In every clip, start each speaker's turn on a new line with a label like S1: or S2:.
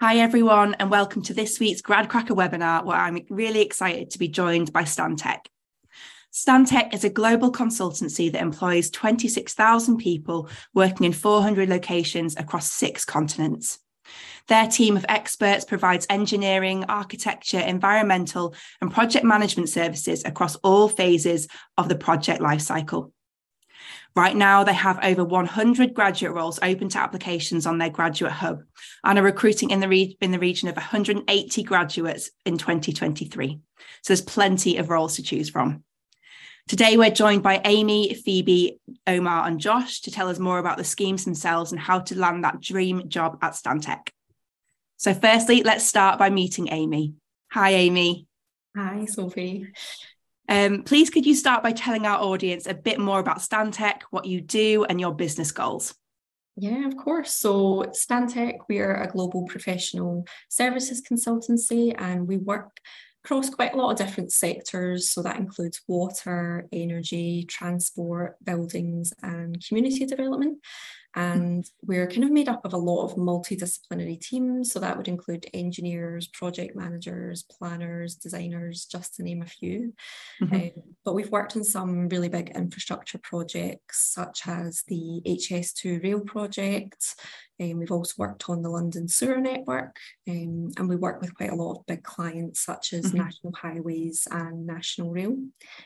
S1: Hi, everyone, and welcome to this week's GradCracker webinar, where I'm really excited to be joined by Stantec. Stantec is a global consultancy that employs 26,000 people working in 400 locations across six continents. Their team of experts provides engineering, architecture, environmental, and project management services across all phases of the project lifecycle. Right now, they have over 100 graduate roles open to applications on their graduate hub and are recruiting in the, re- in the region of 180 graduates in 2023. So there's plenty of roles to choose from. Today, we're joined by Amy, Phoebe, Omar, and Josh to tell us more about the schemes themselves and how to land that dream job at Stantec. So, firstly, let's start by meeting Amy. Hi, Amy.
S2: Hi, Sophie.
S1: Um, please, could you start by telling our audience a bit more about Stantec, what you do, and your business goals?
S2: Yeah, of course. So, Stantec, we are a global professional services consultancy and we work across quite a lot of different sectors. So, that includes water, energy, transport, buildings, and community development. And we're kind of made up of a lot of multidisciplinary teams. So that would include engineers, project managers, planners, designers, just to name a few. Mm-hmm. Um, but we've worked on some really big infrastructure projects, such as the HS2 rail project. Um, we've also worked on the London Sewer Network, um, and we work with quite a lot of big clients such as mm-hmm. National Highways and National Rail,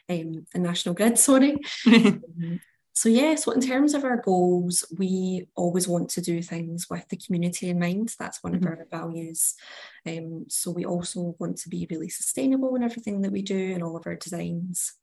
S2: um, and National Grid, sorry. So, yeah, so in terms of our goals, we always want to do things with the community in mind. That's one mm-hmm. of our values. Um, so, we also want to be really sustainable in everything that we do and all of our designs.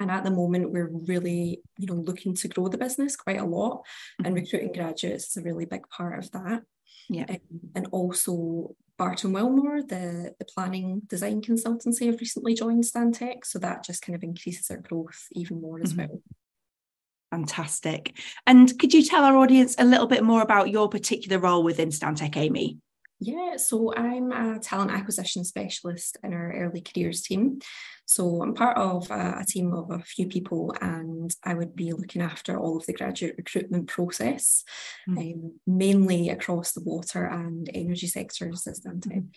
S2: And at the moment, we're really, you know, looking to grow the business quite a lot, mm-hmm. and recruiting graduates is a really big part of that.
S1: Yeah, um,
S2: and also Barton Willmore, the, the planning design consultancy, have recently joined Stantec, so that just kind of increases our growth even more as mm-hmm. well.
S1: Fantastic. And could you tell our audience a little bit more about your particular role within Stantec, Amy?
S2: Yeah, so I'm a talent acquisition specialist in our early careers team. So I'm part of a, a, team of a few people, and I would be looking after all of the graduate recruitment process, mm. um, mainly across the water and energy sectors at Stantec. Mm.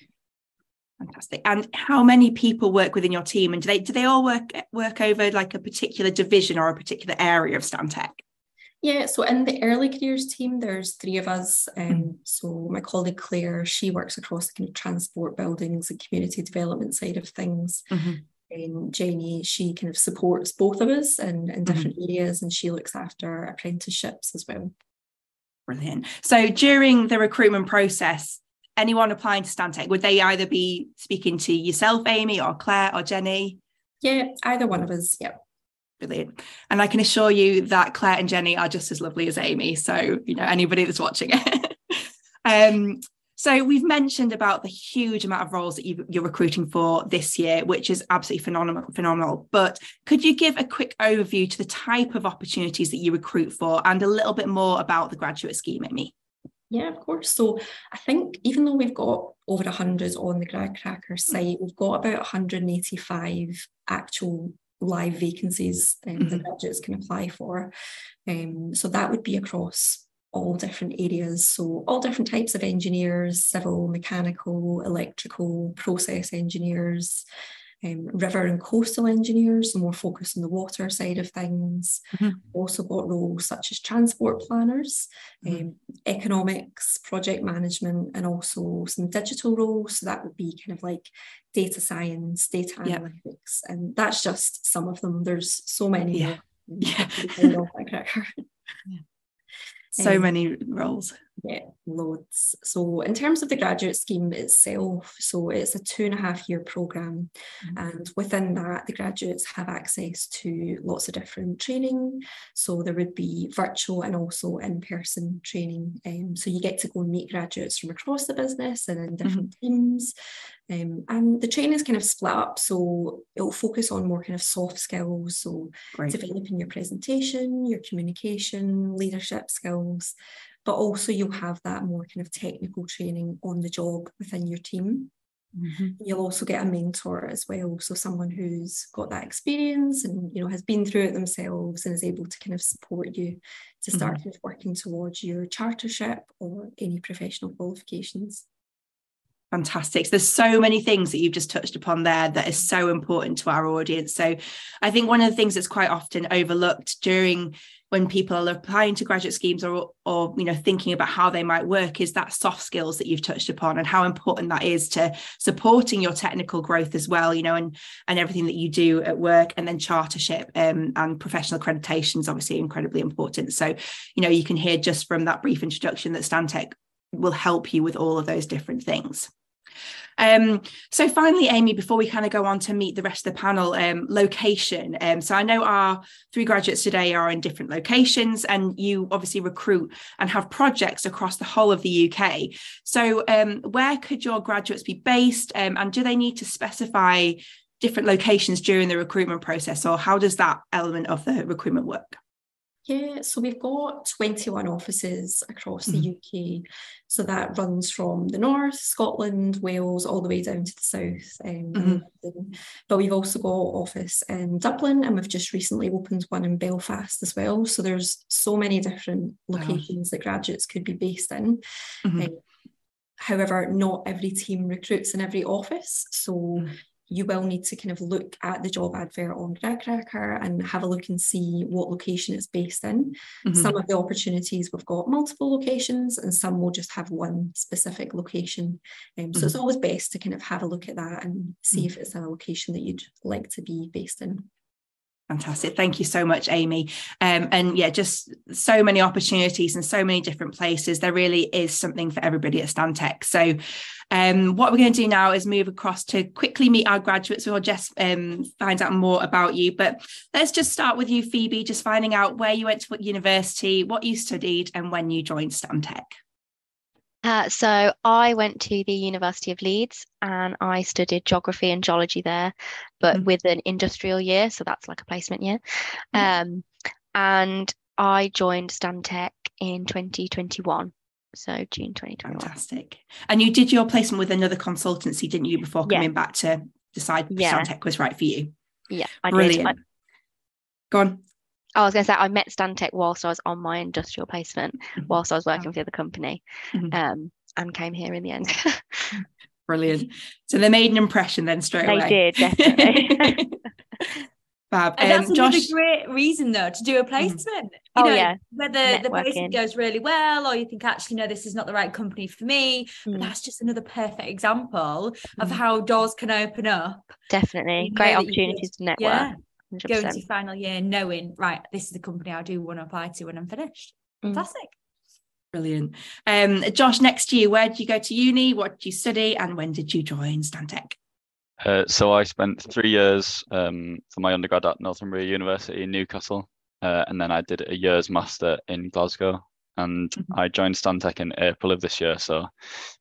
S1: Fantastic. And how many people work within your team? And do they do they all work work over like a particular division or a particular area of Stantec?
S2: Yeah, so in the early careers team, there's three of us. Um, mm. So my colleague Claire, she works across the kind of transport, buildings, and community development side of things. Mm-hmm. And Jenny, she kind of supports both of us in, in mm-hmm. different mm-hmm. areas, and she looks after apprenticeships as well.
S1: Brilliant. So during the recruitment process, anyone applying to Stantec, would they either be speaking to yourself, Amy, or Claire or Jenny?
S2: Yeah, either one of us. Yeah.
S1: Brilliant. And I can assure you that Claire and Jenny are just as lovely as Amy. So, you know, anybody that's watching it. um, so we've mentioned about the huge amount of roles that you, are recruiting for this year, which is absolutely phenomenal, phenomenal. But could you give a quick overview to the type of opportunities that you recruit for and a little bit more about the graduate scheme, Amy?
S2: Yeah, of course. So I think even though we've got over 100 on the GradCracker site, we've got about 185 actual live vacancies um, mm-hmm. that graduates can apply for. Um, so that would be across all different areas. So all different types of engineers, civil, mechanical, electrical, process engineers, um, river and coastal engineers, more focused on the water side of things. Mm-hmm. Also got roles such as transport planners, mm-hmm. um, economics, project management, and also some digital roles. So that would be kind of like data science, data analytics, and that's just some of them. There's so many.
S1: Yeah. Yeah. yeah. So um, many roles.
S2: Yeah, loads. So, in terms of the graduate scheme itself, so it's a two and a half year program, mm-hmm. and within that, the graduates have access to lots of different training. So, there would be virtual and also in person training. Um, so, you get to go and meet graduates from across the business and in different mm-hmm. teams. Um, and the training is kind of split up, so it'll focus on more kind of soft skills, so developing your presentation, your communication, leadership skills, but also you'll have that more kind of technical training on the job within your team. Mm-hmm. You'll also get a mentor as well, so someone who's got that experience and you know has been through it themselves and is able to kind of support you to start mm-hmm. working towards your chartership or any professional qualifications.
S1: Fantastic. So there's so many things that you've just touched upon there that is so important to our audience. So I think one of the things that's quite often overlooked during when people are applying to graduate schemes or or you know thinking about how they might work is that soft skills that you've touched upon and how important that is to supporting your technical growth as well you know and and everything that you do at work and then chartership um, and professional accreditation is obviously incredibly important. So you know you can hear just from that brief introduction that stantec will help you with all of those different things um, so finally, Amy, before we kind of go on to meet the rest of the panel, um, location. Um, so I know our three graduates today are in different locations, and you obviously recruit and have projects across the whole of the UK. So um, where could your graduates be based, um, and do they need to specify different locations during the recruitment process, or how does that element of the recruitment work?
S2: Yeah, so we've got 21 offices across the mm-hmm. UK. So that runs from the north, Scotland, Wales, all the way down to the south. Um, mm-hmm. But we've also got office in Dublin and we've just recently opened one in Belfast as well. So there's so many different locations wow. that graduates could be based in. Mm-hmm. Um, however, not every team recruits in every office. So mm you will need to kind of look at the job advert on GradCracker and have a look and see what location it's based in. Mm-hmm. Some of the opportunities we've got multiple locations and some will just have one specific location. Um, so mm-hmm. it's always best to kind of have a look at that and see mm-hmm. if it's a location that you'd like to be based in.
S1: Fantastic. Thank you so much, Amy. Um, and yeah, just so many opportunities and so many different places. There really is something for everybody at Stantec. So um, what we're going to do now is move across to quickly meet our graduates. We'll just um, find out more about you. But let's just start with you, Phoebe, just finding out where you went to university, what you studied, and when you joined Stantec.
S3: Uh, so I went to the University of Leeds and I studied geography and geology there, but mm-hmm. with an industrial year, so that's like a placement year. Mm-hmm. Um, and I joined Stantec in 2021. So June 2021.
S1: Fantastic. And you did your placement with another consultancy, didn't you, before coming yeah. back to decide yeah. Stantec was right for you?
S3: Yeah, I Brilliant. did. I,
S1: Go on.
S3: I was going to say I met Stantec whilst I was on my industrial placement, mm-hmm. whilst I was working wow. for the company, mm-hmm. um, and came here in the end.
S1: Brilliant. So they made an impression then straight
S3: they
S1: away.
S3: They did definitely.
S4: Fab. And um, that's Josh... another great reason though to do a mm. placement. You
S3: oh,
S4: know,
S3: yeah.
S4: whether Networking. the placement goes really well or you think actually no, this is not the right company for me. Mm. But that's just another perfect example mm. of how doors can open up.
S3: Definitely. Great opportunities to network. Yeah.
S4: 100%. go into final year knowing right this is the company i do want to apply to when i'm finished mm. fantastic
S1: brilliant um josh next year where did you go to uni what did you study and when did you join stantec
S5: uh, so I spent three years um, for my undergrad at Northumbria University in Newcastle, uh, and then I did a year's master in Glasgow, and mm-hmm. I joined Stantec in April of this year. So,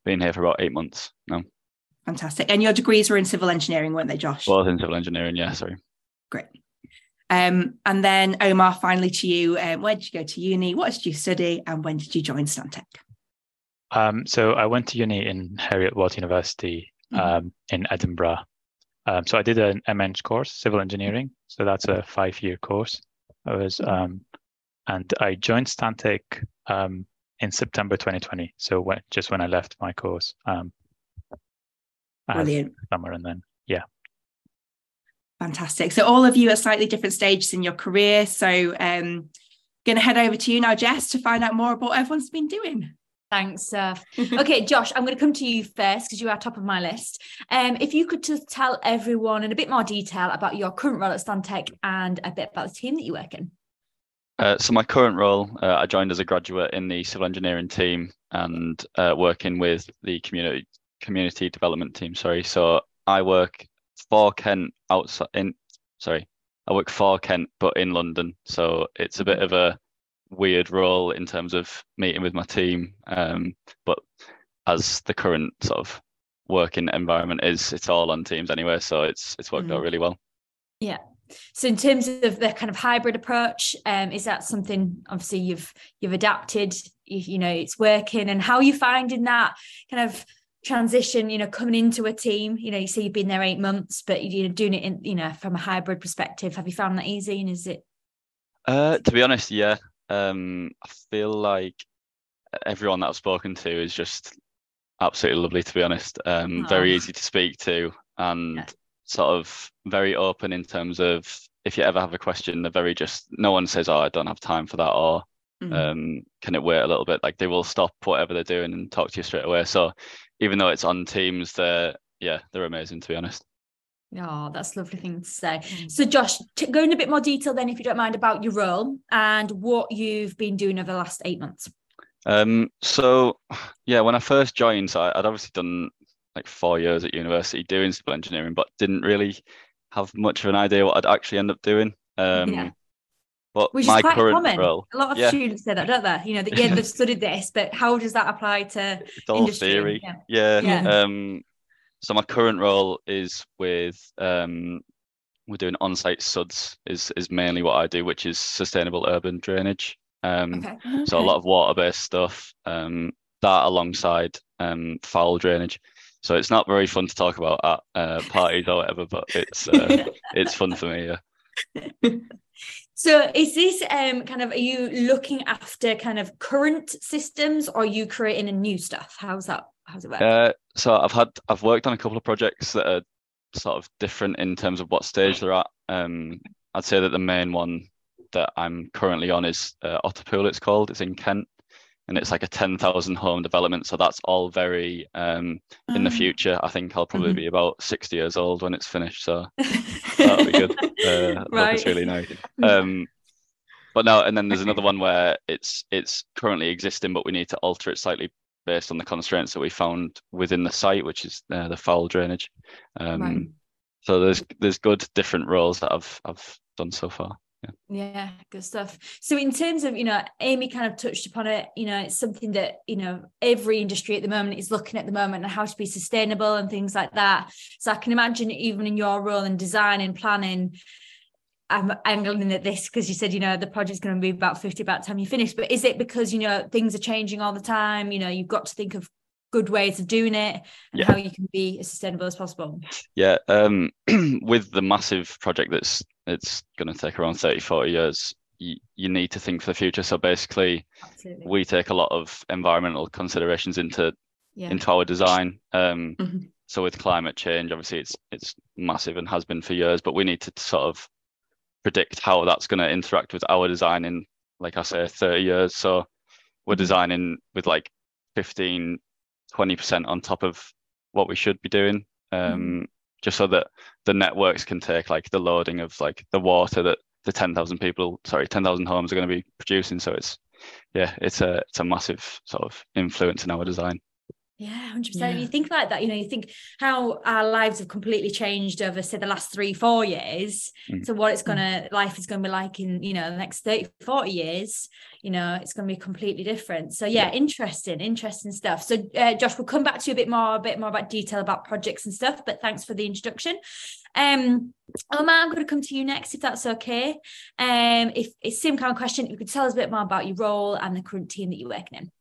S5: been here for about eight months now.
S1: Fantastic. And your degrees were in civil engineering, weren't they, Josh?
S5: Both in civil engineering, yeah. Sorry.
S1: Great. Um, and then Omar, finally to you, um, where did you go to uni? What did you study, and when did you join Stantec?
S6: Um, so I went to uni in Heriot-Watt University mm-hmm. um, in Edinburgh. Um, so I did an MEng course, civil engineering. So that's a five-year course. I was, um, and I joined Stantec um, in September 2020. So when, just when I left my course, um,
S1: Brilliant.
S6: summer, and then yeah.
S1: Fantastic. So all of you at slightly different stages in your career. So um, going to head over to you now, Jess, to find out more about what everyone's been doing.
S4: Thanks, Soph. okay, Josh, I'm going to come to you first because you are top of my list. Um, if you could just tell everyone in a bit more detail about your current role at Stantec and a bit about the team that you work in.
S5: Uh, so my current role, uh, I joined as a graduate in the civil engineering team and uh, working with the community community development team. Sorry, so I work for Kent outside in sorry, I work for Kent but in London. So it's a bit of a weird role in terms of meeting with my team. Um, but as the current sort of working environment is, it's all on teams anyway. So it's it's worked mm. out really well.
S4: Yeah. So in terms of the kind of hybrid approach, um, is that something obviously you've you've adapted? You, you know, it's working, and how are you finding that kind of transition you know coming into a team you know you say you've been there eight months but you know doing it in you know from a hybrid perspective have you found that easy and is it
S5: uh to be honest yeah um i feel like everyone that i've spoken to is just absolutely lovely to be honest. Um, very easy to speak to and yeah. sort of very open in terms of if you ever have a question, they're very just no one says, "Oh, I don't have time for that," or mm-hmm. um, "Can it wait a little bit?" Like they will stop whatever they're doing and talk to you straight away. So even though it's on Teams, they're yeah, they're amazing to be honest.
S4: Oh, that's a lovely thing to say. Mm. So, Josh, to go in a bit more detail then, if you don't mind, about your role and what you've been doing over the last eight months.
S5: Um, so, yeah, when I first joined, so I'd obviously done like four years at university doing civil engineering, but didn't really have much of an idea what I'd actually end up doing. Um, yeah. But
S4: Which my is quite current common. role, a lot of yeah. students say that, don't they? You know, that yeah, they've studied this, but how does that apply to
S5: it's all industry? theory? Yeah. yeah. yeah. Um, so my current role is with um, we're doing on-site SuDS is is mainly what I do, which is sustainable urban drainage. Um, okay. Okay. So a lot of water-based stuff. Um, that alongside um, foul drainage. So it's not very fun to talk about at uh, parties or whatever, but it's uh, it's fun for me. Yeah.
S4: So is this um kind of are you looking after kind of current systems or are you creating a new stuff? How's that how's it work?
S5: Uh, so I've had I've worked on a couple of projects that are sort of different in terms of what stage they're at. Um I'd say that the main one that I'm currently on is uh, Otterpool it's called. It's in Kent and it's like a 10,000 home development. So that's all very um, in the ah. future. I think I'll probably mm-hmm. be about 60 years old when it's finished. So that'll be good. Uh, right. It's really nice. Um, but no, and then there's another one where it's it's currently existing, but we need to alter it slightly based on the constraints that we found within the site, which is uh, the foul drainage. Um, right. So there's there's good different roles that I've I've done so far
S4: yeah. yeah good stuff so in terms of you know amy kind of touched upon it you know it's something that you know every industry at the moment is looking at the moment and how to be sustainable and things like that so i can imagine even in your role in design and planning I'm angling at this because you said, you know, the project's going to be about 50 about time you finish. But is it because, you know, things are changing all the time? You know, you've got to think of good ways of doing it and yeah. how you can be as sustainable as possible?
S5: Yeah. Um, with the massive project that's it's going to take around 30, 40 years. You, you need to think for the future. So basically, Absolutely. we take a lot of environmental considerations into yeah. into our design. Um, mm-hmm. So with climate change, obviously it's it's massive and has been for years, but we need to sort of predict how that's going to interact with our design in, like I say, 30 years. So we're mm-hmm. designing with like 15, 20% on top of what we should be doing. Um, mm-hmm just so that the networks can take like the loading of like the water that the 10,000 people, sorry, 10,000 homes are going to be producing. So it's, yeah, it's a, it's a massive sort of influence in our design.
S4: Yeah, 100%. Yeah. You think like that, you know, you think how our lives have completely changed over, say, the last three, four years. Mm. So, what it's going to, mm. life is going to be like in, you know, the next 30, 40 years, you know, it's going to be completely different. So, yeah, yeah. interesting, interesting stuff. So, uh, Josh, we'll come back to you a bit more, a bit more about detail about projects and stuff, but thanks for the introduction. Um, Omar, I'm going to come to you next, if that's okay. Um, if it's same kind of question, if you could tell us a bit more about your role and the current team that you're working in.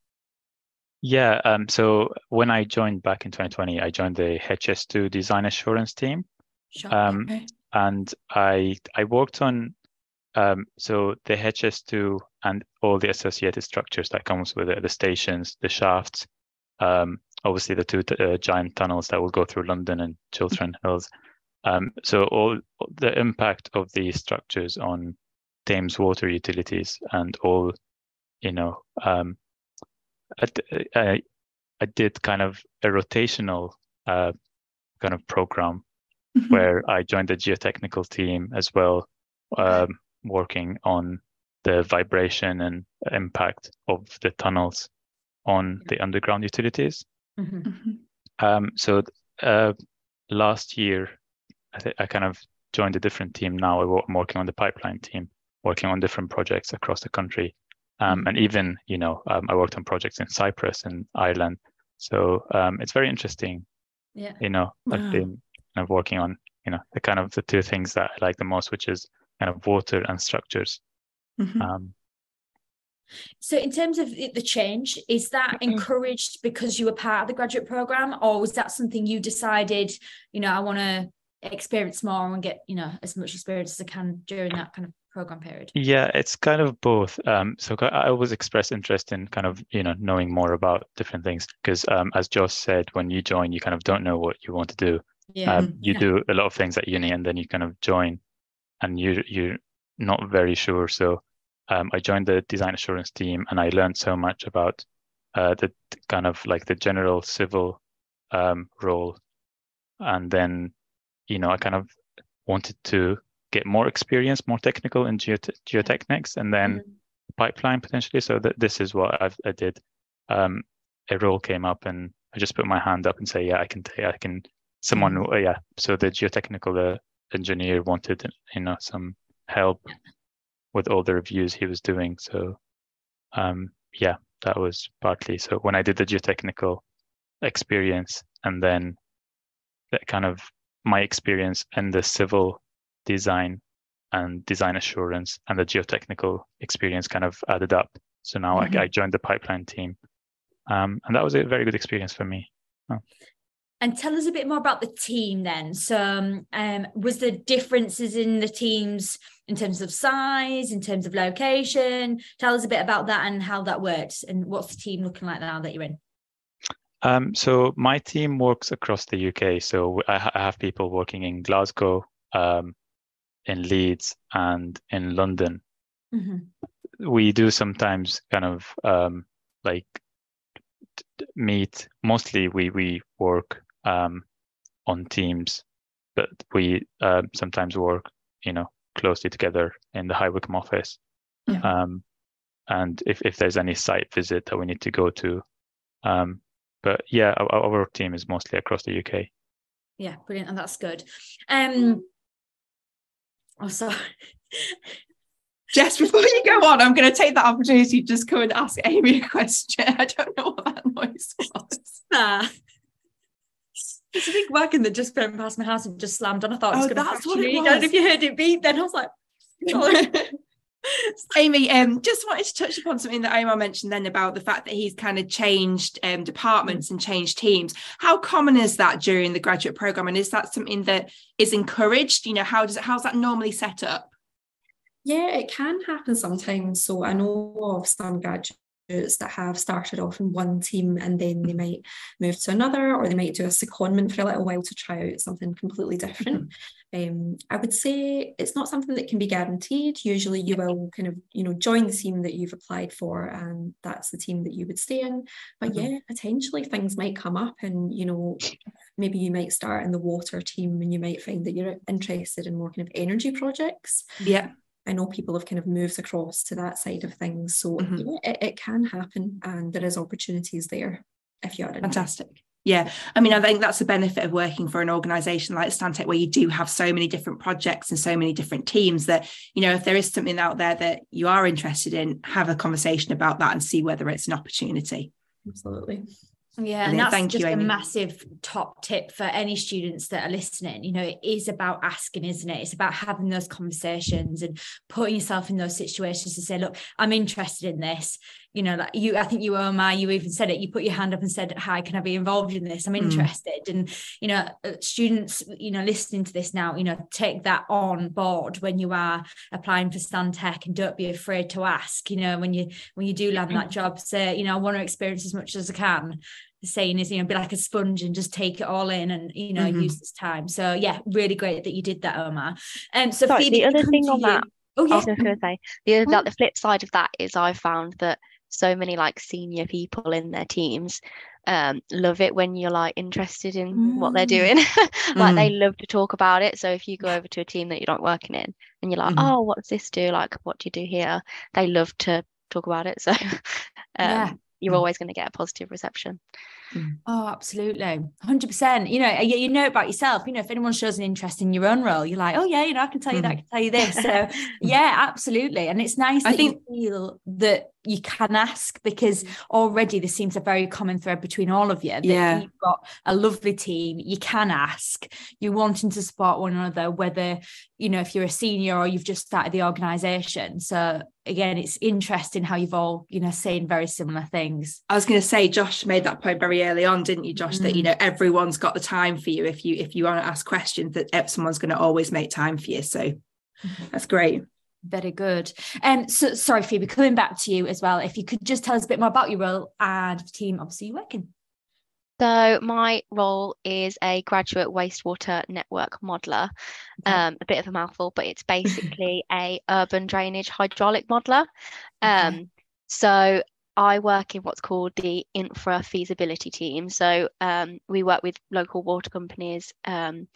S6: Yeah. Um, so when I joined back in 2020, I joined the HS2 design assurance team. Sure. Um, okay. And I I worked on um, so the HS2 and all the associated structures that comes with it, the stations, the shafts, um, obviously the two uh, giant tunnels that will go through London and Chiltern Hills. Um, so all the impact of these structures on Thames water utilities and all, you know, um, I, I, did kind of a rotational uh, kind of program mm-hmm. where I joined the geotechnical team as well, um, working on the vibration and impact of the tunnels on the underground utilities. Mm-hmm. mm-hmm. Um, so uh, last year, I, th- I kind of joined a different team now. I'm working on the pipeline team, working on different projects across the country. Um, and even, you know, um, I worked on projects in Cyprus and Ireland. So um, it's very interesting. Yeah. You know, wow. I've been kind of working on, you know, the kind of the two things that I like the most, which is kind of water and structures. Mm-hmm. Um,
S4: so, in terms of the change, is that mm-hmm. encouraged because you were part of the graduate program, or was that something you decided, you know, I want to experience more and get, you know, as much experience as I can during that kind of program period?
S6: Yeah, it's kind of both. Um, so I always express interest in kind of you know knowing more about different things because um, as Josh said, when you join, you kind of don't know what you want to do.
S4: Yeah,
S6: Um, you
S4: Yeah.
S6: do a lot of things at uni, and then you kind of join, and you you're not very sure. So um, I joined the design assurance team, and I learned so much about uh, the kind of like the general civil um, role, and then you know I kind of wanted to get more experience, more technical in geote- geotechnics, and then
S4: Mhm.
S6: pipeline potentially. So that this is what I've, I did. Um, a role came up, and I just put my hand up and say, "Yeah, I can take. I can." Someone, uh, yeah. So the geotechnical uh, engineer wanted, you know, some help with all the reviews he was doing. So, um, yeah, that was partly. So when I did the geotechnical experience, and then that kind of my experience in the civil design and design assurance and the geotechnical experience kind of added up. So now
S4: Mhm.
S6: I, I joined the pipeline team, um, and that was a very good experience for me.
S4: And tell us a bit more about the team then. So, um, um, was there differences in the teams in terms of size, in terms of location? Tell us a bit about that and how that works, and what's the team looking like now that you're in?
S6: Um, so my team works across the UK. So I, ha- I have people working in Glasgow, um, in Leeds, and in London.
S4: Mhm.
S6: we do sometimes kind of um, like meet. Mostly we we work um, on teams, but we um sometimes work you know closely together in the High Wycombe office.
S1: Yeah.
S6: Um, and if if there's any site visit that we need to go to, um, but yeah, our, our team is mostly across the UK.
S4: Yeah, brilliant, and that's good. Um, oh, sorry.
S1: Jess, before you go on, I'm going to take that opportunity to just come and ask Amy a question. I don't know what that noise was.
S4: Ah. It's a big wagon that just went past my house and just slammed on. I thought it was
S1: Oh,
S4: going to
S1: that's what it
S4: know, I don't know if you heard it beep. Then I was like.
S1: Amy, um, just wanted to touch upon something that Omar mentioned then about the fact that he's kind of changed um, departments and changed teams. How common is that during the graduate program, and is that something that is encouraged? You know, how does it? How's that normally set up?
S2: Yeah, it can happen sometimes. So I know of some graduates that have started off in one team and then they might move to another, or they might do a secondment for a little while to try out something completely different. Um, I would say it's not something that can be guaranteed. Usually, you will kind of you know join the team that you've applied for, and that's the team that you would stay in. But
S1: Mhm.
S2: yeah, potentially things might come up, and you know maybe you might start in the water team, and you might find that you're interested in more kind of energy projects.
S1: Yeah,
S2: I know people have kind of moved across to that side of things. So
S1: Mhm.
S2: yeah, it, it can happen and there is opportunities there if you are interested.
S1: fantastic. Yeah, I mean, I think that's the benefit of working for an organisation like Stantec, where you do have so many different projects and so many different teams that, you know, if there is something out there that you are interested in, have a conversation about that and see whether it's an opportunity.
S2: Absolutely.
S4: Yeah, and
S1: Brilliant.
S4: that's
S1: Thank you,
S4: just a massive top tip for any students that are listening. You know, it is about asking, isn't it? It's about having those conversations and putting yourself in those situations to say, look, I'm interested in this. You know, like you, I think you, Omar, you even said it. You put your hand up and said, "Hi, can I be involved in this? I'm
S1: Mm.
S4: interested." And you know, uh, students, you know, listening to this now, you know, take that on board when you are applying for Stantec, and don't be afraid to ask. You know, when you when you do land that job, say, you know, I want to experience as much as I can the saying is, you know, be like a sponge and just take it all in and, you know,
S1: Mhm.
S4: use this time. So yeah, really great that you did that, Omar. Um, so
S3: Sorry,
S4: Phoebe,
S3: the other thing on
S4: you.
S3: that,
S4: Oh
S3: I was going to say the other, the flip side of that is I've found that so many like senior people in their teams um love it when you're like interested in what they're
S4: Mm.
S3: doing like they love to talk about it so if you go over to a team that you're not working in and you're like
S1: Mhm.
S3: oh what's this do like what do you do here they love to talk about it so um
S4: Yeah.
S3: you're
S1: Mm.
S3: always going to get a positive reception
S4: Oh, absolutely. 100%. You know, you, you know about yourself. You know, if anyone shows an interest in your own role, you're like, oh, yeah, you know, I can tell you that, I can tell you this. So, yeah, absolutely. And it's nice
S1: I
S4: that
S1: think-
S4: you feel that you can ask because already there seems a very common thread between all of you that
S1: Yeah.
S4: you've got a lovely team. You can ask, you're wanting to support one another, whether, you know, if you're a senior or you've just started the organization. So, again, it's interesting how you've all, you know, saying very similar things.
S1: I was going to say, Josh made that point very early on, didn't you, Josh? That you
S4: Mm.
S1: know everyone's got the time for you. If you if you want to ask questions, that eh, someone's going to always make time for you. So that's great.
S4: Very good. Um, so sorry, Phoebe, coming back to you as well. If you could just tell us a bit more about your role and the team, obviously you're working.
S3: So my role is a graduate wastewater network modeler. Okay. Um, a bit of a mouthful, but it's basically a urban drainage hydraulic modeler. Um, okay. So I work in what's called the infra feasibility team. So um, we work with local water companies um,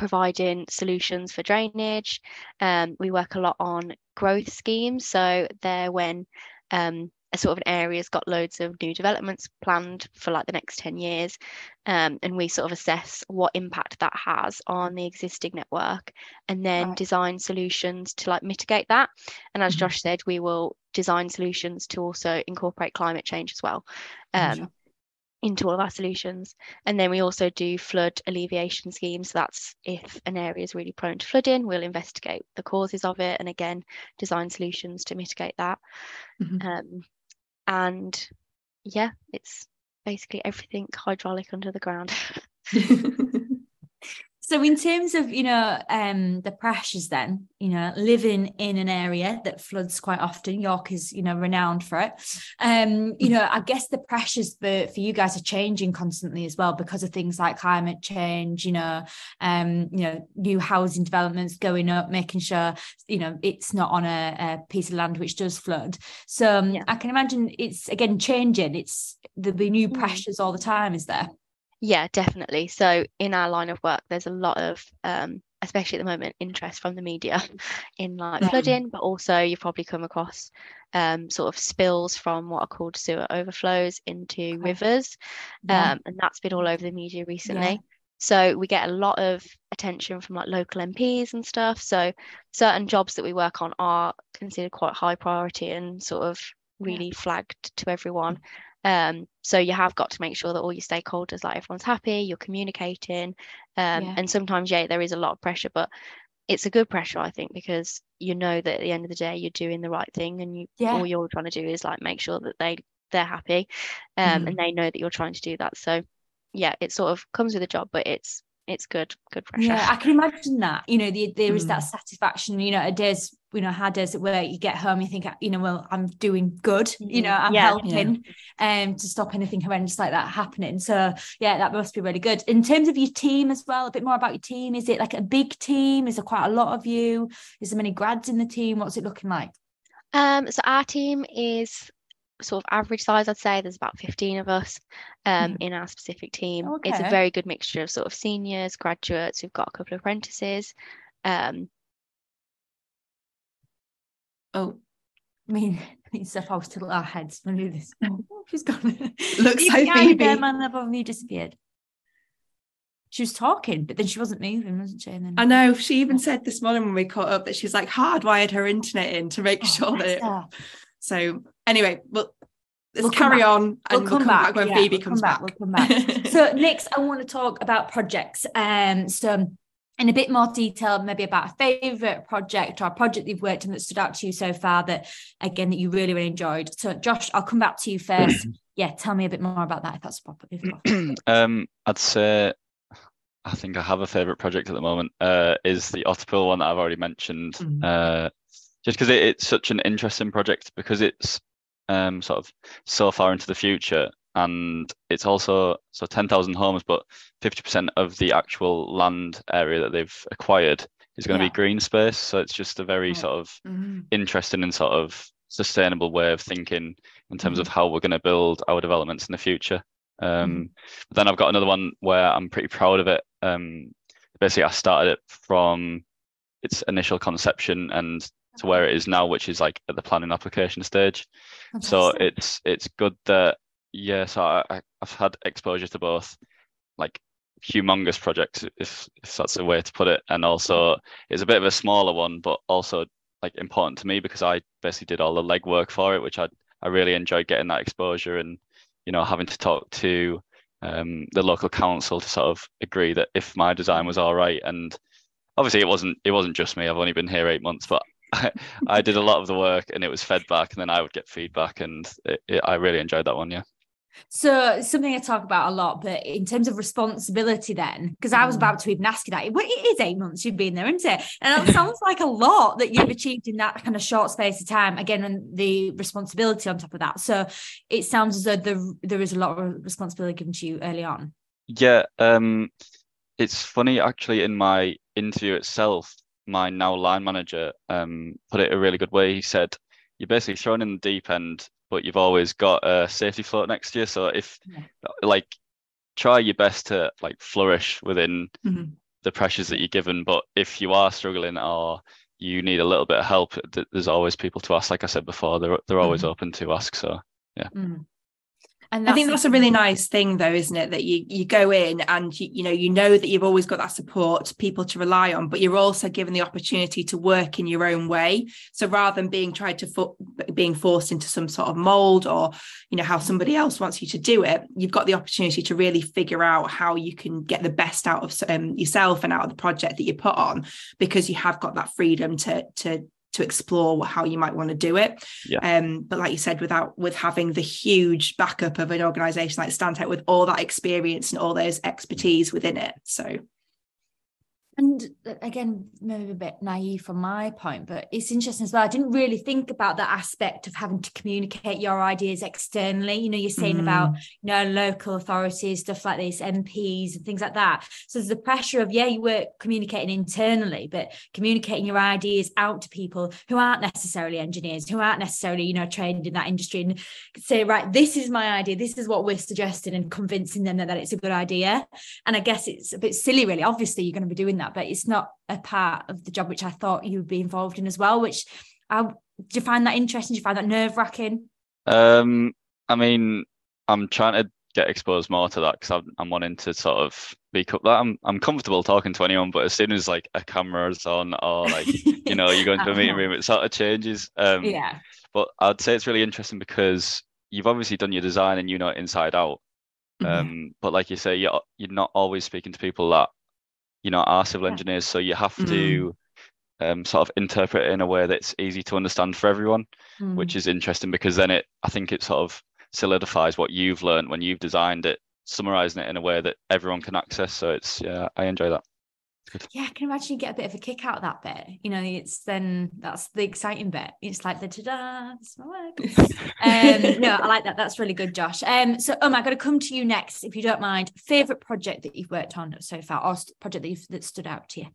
S3: providing solutions for drainage. Um, we work a lot on growth schemes. So they're when um, a sort of an area's got loads of new developments planned for like the next 10 years um, and we sort of assess what impact that has on the existing network and then right. design solutions to like mitigate that and as mm-hmm. josh said we will design solutions to also incorporate climate change as well um, sure. Into all of our solutions and then we also do flood alleviation schemes so that's if an area is really prone to flooding we'll investigate the causes of it and again design solutions to mitigate that mm-hmm. um, and yeah, it's basically everything hydraulic under the ground.
S4: So in terms of you know um, the pressures, then you know living in an area that floods quite often, York is you know renowned for it. Um, you know, I guess the pressures for for you guys are changing constantly as well because of things like climate change. You know, um, you know, new housing developments going up, making sure you know it's not on a, a piece of land which does flood. So um, yeah. I can imagine it's again changing. It's there'll be new mm. pressures all the time. Is there?
S3: Yeah, definitely. So in our line of work, there's a lot of, um, especially at the moment, interest from the media in like yeah. flooding, but also you've probably come across um, sort of spills from what are called sewer overflows into okay. rivers, yeah. um, and that's been all over the media recently. Yeah. So we get a lot of attention from like local MPs and stuff. So certain jobs that we work on are considered quite high priority and sort of really flagged to everyone. Um, so you have got to make sure that all your stakeholders, like everyone's happy, you're communicating. Um, yeah. And sometimes, yeah, there is a lot of pressure, but it's a good pressure, I think, because you know that at the end of the day, you're doing the right thing, and you yeah. all you're trying to do is like make sure that they they're happy, um, mm. and they know that you're trying to do that. So, yeah, it sort of comes with a job, but it's it's good, good pressure.
S4: Yeah, I can imagine that. You know, the, there is mm. that satisfaction. You know, a day's, you know, how days where you get home, you think, you know, well, I'm doing good. You know, I'm yeah, helping, yeah. um, to stop anything horrendous like that happening. So yeah, that must be really good. In terms of your team as well, a bit more about your team. Is it like a big team? Is there quite a lot of you? Is there many grads in the team? What's it looking like?
S3: Um, so our team is sort of average size, I'd say there's about 15 of us um, mm. in our specific team. Okay. It's a very good mixture of sort of seniors, graduates. We've got a couple of apprentices. Um,
S4: oh, I mean, it's supposed to look our heads. Let me do this. Oh, she's gone.
S1: Looks so Phoebe.
S4: Man above me disappeared. She was talking, but then she wasn't moving, wasn't she? And Then...
S1: I know. She even said this morning when we caught up that she's like hardwired her internet in to make oh, sure that. It... So anyway, well, let's we'll carry on and we'll come, we'll come back. back, when yeah, Phoebe we'll comes back.
S4: back. We'll come back. so next, I want to talk about projects. Um, so in a bit more detail, maybe about a favourite project or a project you've worked on that stood out to you so far that again that you really really enjoyed. So Josh, I'll come back to you first. yeah, tell me a bit more about that if that's proper.
S5: um, I'd say I think I have a favourite project at the moment. Uh, is the Otterpool one that I've already mentioned. Mm-hmm. Uh, just because it, it's such an interesting project because it's um, sort of so far into the future and it's also so 10,000 homes but 50% of the actual land area that they've acquired is going to be green space so it's just a very sort of mm-hmm. interesting and sort of sustainable way of thinking in terms mm-hmm. of how we're going to build our developments in the future um, mm-hmm. but then I've got another one where I'm pretty proud of it um, basically I started it from its initial conception and to where it is now, which is like at the planning application stage. So it's it's good that yeah. So I, I've had exposure to both like humongous projects, if if that's a way to put it, and also it's a bit of a smaller one, but also like important to me because I basically did all the legwork for it, which I I really enjoyed getting that exposure and you know having to talk to um, the local council to sort of agree that if my design was all right and obviously it wasn't it wasn't just me i've only been here eight months but I, did a lot of the work and it was fed back, and then I would get feedback, and it, it, I really enjoyed that one. Yeah.
S4: So something I talk about a lot, but in terms of responsibility, then because I was
S1: Mm.
S4: about to even ask you that, it, well, it is eight months you've been there, isn't it? And it sounds like a lot that you've achieved in that kind of short space of time. Again, and the responsibility on top of that. So it sounds as though there there is a lot of responsibility given to you early on.
S5: Yeah, um, it's funny actually. In my interview itself, my now line manager um put it a really good way. He said, "You're basically thrown in the deep end, but you've always got a safety float next to you. So if
S4: Yeah.
S5: like try your best to like flourish within
S1: Mhm.
S5: the pressures that you're given. But if you are struggling or you need a little bit of help, th- there's always people to ask. Like I said before, they're they're always
S1: Mhm.
S5: open to ask. So
S4: Mm. And
S1: I think that's a really nice thing, though, isn't it? That you you go in and you, you know you know that you've always got that support, people to rely on, but you're also given the opportunity to work in your own way. So rather than being tried to fo- being forced into some sort of mold or you know how somebody else wants you to do it, you've got the opportunity to really figure out how you can get the best out of um, yourself and out of the project that you put on, because you have got that freedom to to to explore how you might want to do it.
S5: Yeah.
S1: Um, but like you said, without with having the huge backup of an organization like Stantec with all that experience and all those expertise within it. So
S4: And uh, again, maybe a bit naive from my point, but it's interesting as well. I didn't really think about that aspect of having to communicate your ideas externally. You know, you're saying about, you know, local authorities, stuff like this, MPs and things like that. So there's the pressure of, yeah, you were communicating internally, but communicating your ideas out to people who aren't necessarily engineers, who aren't necessarily, you know, trained in that industry and say, right, this is my idea, this is what we're suggesting, and convincing them that, that it's a good idea. And I guess it's a bit silly, really. Obviously, you're going to be doing that, but it's not a part of the job which I thought you would be involved in as well. Which I do you find that interesting? Do you find that nerve wracking?
S5: Um, I mean, I'm trying to get exposed more to that because I'm, I'm wanting to sort of speak up that. I'm I'm comfortable talking to anyone, but as soon as like a camera's on or like you know you go into a meeting room, it sort of changes. Um,
S4: yeah,
S5: but I'd say it's really interesting because you've obviously done your design and you know it inside out.
S1: Mhm.
S5: Um, but like you say, you're you're not always speaking to people that you know are civil engineers, so you have to um, sort of interpret it in a way that's easy to understand for everyone
S4: Mm.
S5: which is interesting because then it I think it sort of solidifies what you've learned when you've designed it, summarizing it in a way that everyone can access. So it's yeah, I enjoy that.
S4: Yeah, I can imagine you get a bit of a kick out of that bit. You know, it's then that's the exciting bit. It's like the ta-da, is my work. um, no, I like that. That's really good, Josh. Um, so um, I'm going to come to you next, if you don't mind. Favorite project that you've worked on so far, or project that you've that stood out to you?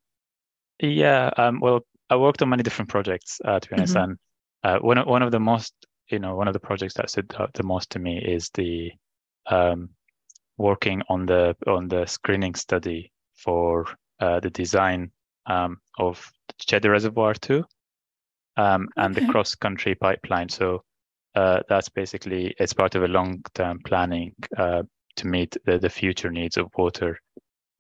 S6: Yeah, um, well, I worked on many different projects, uh, to be honest,
S1: Mhm.
S6: and uh, one of one of the most, you know, one of the projects that stood out the most to me is the um, working on the on the screening study for uh, the design um, of the Cheddar Reservoir two, um, and the cross country pipeline. So uh, that's basically it's part of a long term planning uh, to meet the, the future needs of water,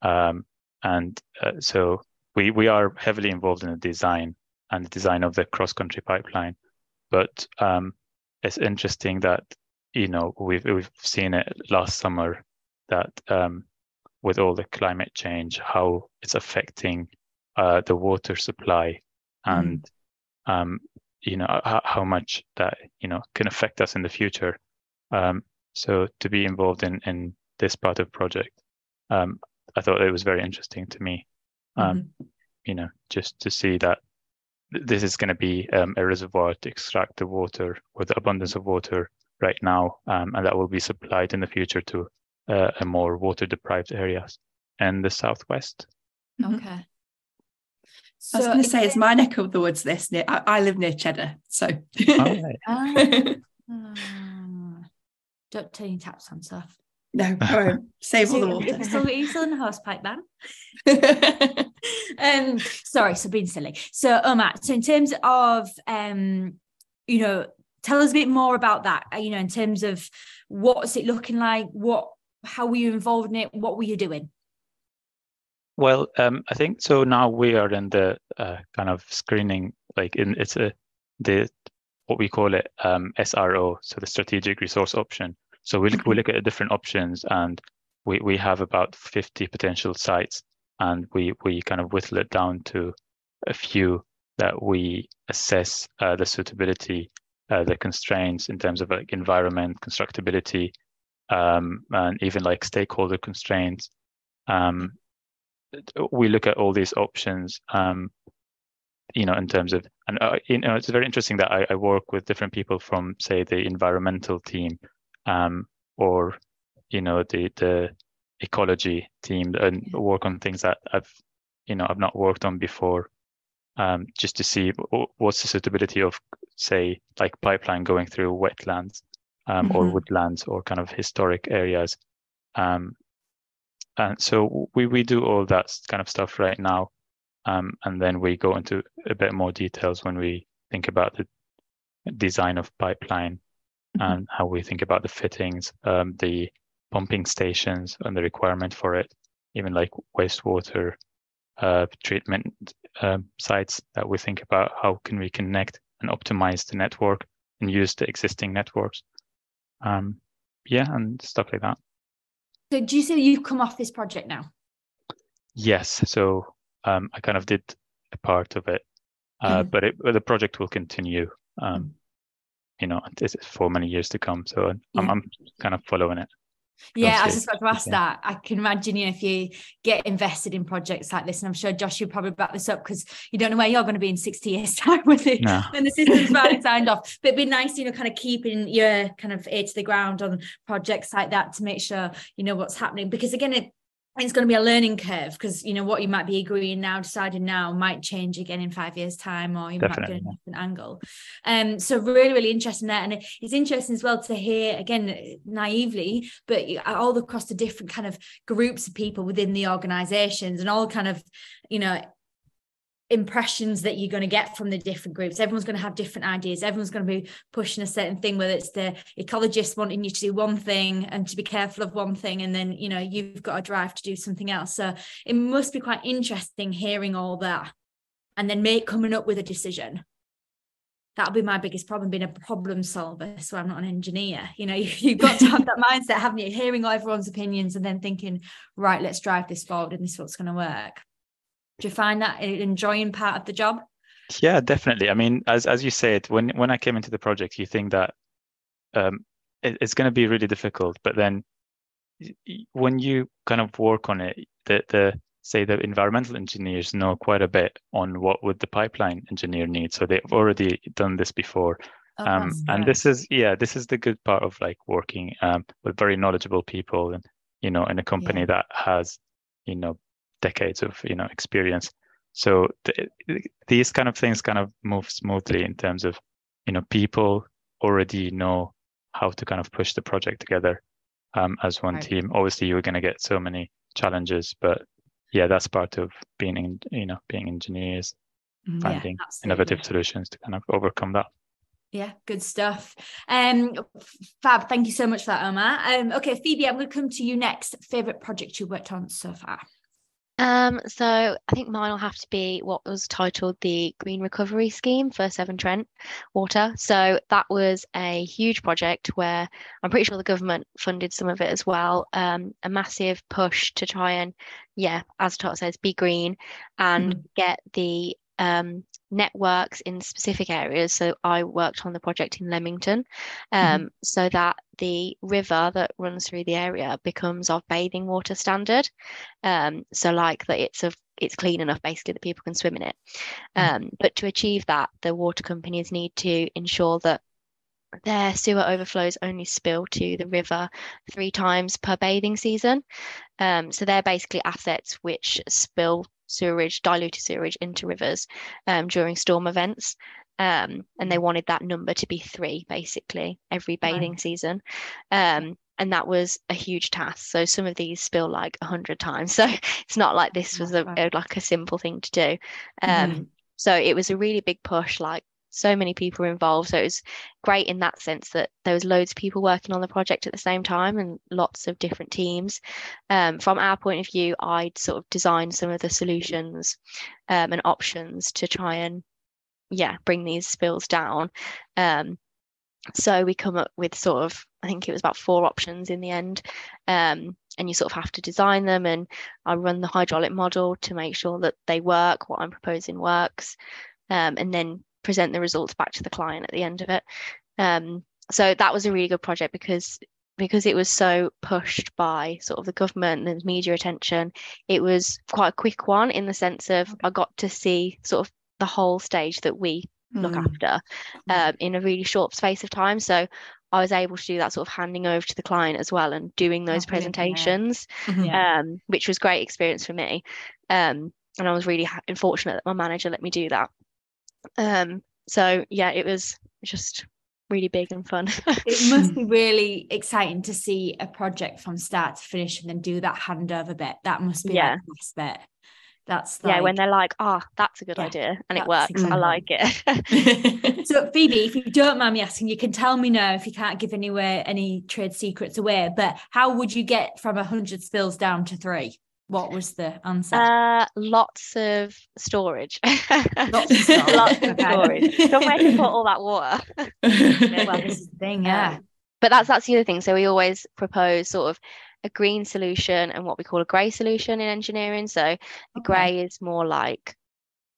S6: um, and uh, so we we are heavily involved in the design and the design of the cross country pipeline. But um, it's interesting that you know we've we've seen it last summer that um, with all the climate change, how it's affecting uh, the water supply and um, you know how, how much that you know can affect us in the future. Um, so to be involved in in this part of project, um, I thought it was very interesting to me. Um, You know, just to see that th- this is going to be um, a reservoir to extract the water or the abundance of water right now, um, and that will be supplied in the future to uh, a more water deprived areas and the southwest.
S1: Mhm.
S4: Okay.
S1: I was going to say it's my neck of the woods. This near, I, I live near Cheddar, so
S6: Alright.
S4: Ah. Don't turn your taps on, Soph.
S1: no, I. Save all the water.
S4: so are you're still in the horse pipe then? um, sorry, so being silly. So, Omar, so in terms of, um, you know, tell us a bit more about that. uh, You know, in terms of what's it looking like? What, how were you involved in it? What were you doing?
S6: Well, um, I think so. Now we are in the uh, kind of screening, like in it's a the what we call it um, SRO, so the strategic resource option. So we look, we look at the different options, and we we have about fifty potential sites, and we we kind of whittle it down to a few that we assess uh, the suitability, uh, the constraints in terms of like environment, constructability, um, and even like stakeholder constraints. Um, we look at all these options, um, you know, in terms of, and uh, you know, it's very interesting that I, I, work with different people from, say, the environmental team, um, or you know, the the ecology team, and work on things that I've, you know, I've not worked on before, um, just to see what's the suitability of, say, like pipeline going through wetlands um, mm-hmm. or woodlands or kind of historic areas. Um, and so we, we do all that kind of stuff right now. Um, and then we go into a bit more details when we think about the design of pipeline mm-hmm. and how we think about the fittings, um, the pumping stations and the requirement for it, even like wastewater uh, treatment uh, sites that we think about how can we connect and optimize the network and use the existing networks um, yeah, and stuff like that.
S4: So, do you say you've come off this project now?
S6: Yes. So, um, I kind of did a part of it, uh, mm. but it, the project will continue. Um, mm. You know, for many years to come. So, I'm, yeah. I'm kind of following it.
S4: Yeah, I was just about to ask that. I can imagine, you know, if you get invested in projects like this, and I'm sure Josh, you probably back this up because you don't know where you're going to be in 60 years' time with it no. when the system's finally signed off. But it'd be nice, you know, kind of keeping your kind of ear to the ground on projects like that to make sure you know what's happening. Because again, it it's going to be a learning curve because you know what you might be agreeing now deciding now might change again in five years time or you Definitely. might get a different angle um so really really interesting there and it's interesting as well to hear again naively but all across the different kind of groups of people within the organizations and all kind of you know impressions that you're going to get from the different groups. Everyone's going to have different ideas. Everyone's going to be pushing a certain thing, whether it's the ecologists wanting you to do one thing and to be careful of one thing, and then you know you've got a drive to do something else. So it must be quite interesting hearing all that, and then make coming up with a decision. That'll be my biggest problem, being a problem solver. So I'm not an engineer. You know, you've got to have that mindset, haven't you? Hearing all everyone's opinions and then thinking, right, let's drive this forward, and this is what's going to work. Do you find that an enjoying part of the job?
S6: Yeah, definitely. I mean, as as you said, when when I came into the project, you think that um, it, it's going to be really difficult, but then when you kind of work on it, the the say the environmental engineers know quite a bit on what would the pipeline engineer need, so they've already done this before. Oh, um, and this is yeah, this is the good part of like working um, with very knowledgeable people, and you know, in a company yeah. that has you know decades of you know experience. So these kind of things kind of move smoothly in terms of you know people already know how to kind of push the project together um, as one right. team. Obviously, you're going to get so many challenges, but yeah, that's part of being in, you know being engineers, mm, finding yeah, innovative solutions to kind of overcome that.
S4: Yeah, good stuff. Um, Fab, thank you so much for that, Omar. Um, okay, Phoebe, I'm going to come to you next. Favorite project you worked on so far?
S3: Um, so I think mine will have to be what was titled the Green Recovery Scheme for Severn Trent Water. So that was a huge project where I'm pretty sure the government funded some of it as well. Um, a massive push to try and, yeah, as Tot says, be green and mm-hmm. get the um, networks in specific areas. So I worked on the project in Leamington, um, mm-hmm. so that the river that runs through the area becomes of bathing water standard. Um, so like that it's of it's clean enough basically that people can swim in it. Mm-hmm. Um, but to achieve that, the water companies need to ensure that their sewer overflows only spill to the river three times per bathing season. Um, so they're basically assets which spill sewerage, diluted sewerage into rivers um, during storm events. Um, and they wanted that number to be three basically every bathing right. season. Um, and that was a huge task. So some of these spill like a hundred times. So it's not like this was a, a, like a simple thing to do. Um, mm-hmm. So it was a really big push, like so many people were involved. So it was great in that sense that there was loads of people working on the project at the same time and lots of different teams. Um, from our point of view, I'd sort of designed some of the solutions um, and options to try and yeah bring these spills down. Um, so we come up with sort of I think it was about four options in the end. Um, and you sort of have to design them and I run the hydraulic model to make sure that they work, what I'm proposing works. Um, and then present the results back to the client at the end of it. Um, so that was a really good project because because it was so pushed by sort of the government and media attention, it was quite a quick one in the sense of I got to see sort of the whole stage that we look
S1: Mm.
S3: after um, in a really short space of time. So I was able to do that sort of handing over to the client as well and doing those presentations,
S4: Yeah.
S3: um, which was great experience for me. Um, and I was really ha- fortunate that my manager let me do that. Um, so yeah, it was just really big and fun.
S4: it must be really exciting to see a project from start to finish and then do that handover bit. That must be
S3: Yeah.
S4: the best bit. That's like,
S3: yeah, when they're like, "Ah, that's a good
S4: Yeah,
S3: idea," and it works.
S4: exactly
S3: I like it.
S4: So Phoebe, if you don't mind me asking, you can tell me now if you can't give anywhere any trade secrets away. But how would you get from a hundred spills down to three? What was the answer?
S3: uh, lots of storage.
S4: Lots of storage,
S3: Lots of storage. Somewhere to put all that water.
S4: well, this is the thing, yeah.
S3: Um, but that's that's the other thing. So we always propose sort of a green solution and what we call a grey solution in engineering. So the
S4: Okay.
S3: grey is more like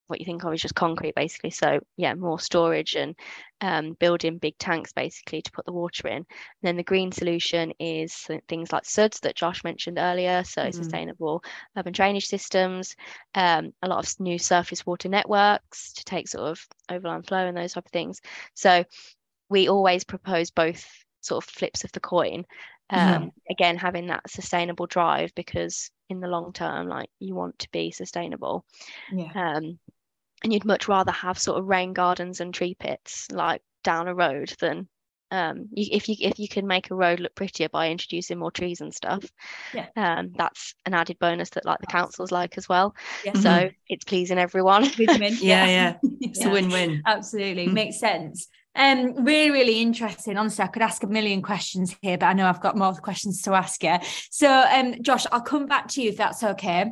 S3: what you think of is just concrete, basically. So yeah, more storage and um, building big tanks basically to put the water in. And then the green solution is things like SuDS that Josh mentioned earlier. So
S1: Mhm.
S3: sustainable urban drainage systems, um, a lot of new surface water networks to take sort of overland flow and those type of things. So we always propose both sort of flips of the coin. Um,
S1: Mhm.
S3: Again, having that sustainable drive because in the long term, like you want to be sustainable.
S4: Yeah.
S3: Um, and you'd much rather have sort of rain gardens and tree pits like down a road than um, you, if you if you can make a road look prettier by introducing more trees and stuff.
S4: Yeah.
S3: Um, that's an added bonus that like the councils like as well.
S4: Yeah.
S3: So it's pleasing everyone.
S4: Win-win,
S1: Yeah, yeah. It's
S4: Yeah.
S1: a win-win.
S4: Absolutely,
S1: Mm.
S4: makes sense. Um, really, really interesting. Honestly, I could ask a million questions here, but I know I've got more questions to ask you. So, um, Josh, I'll come back to you if that's okay.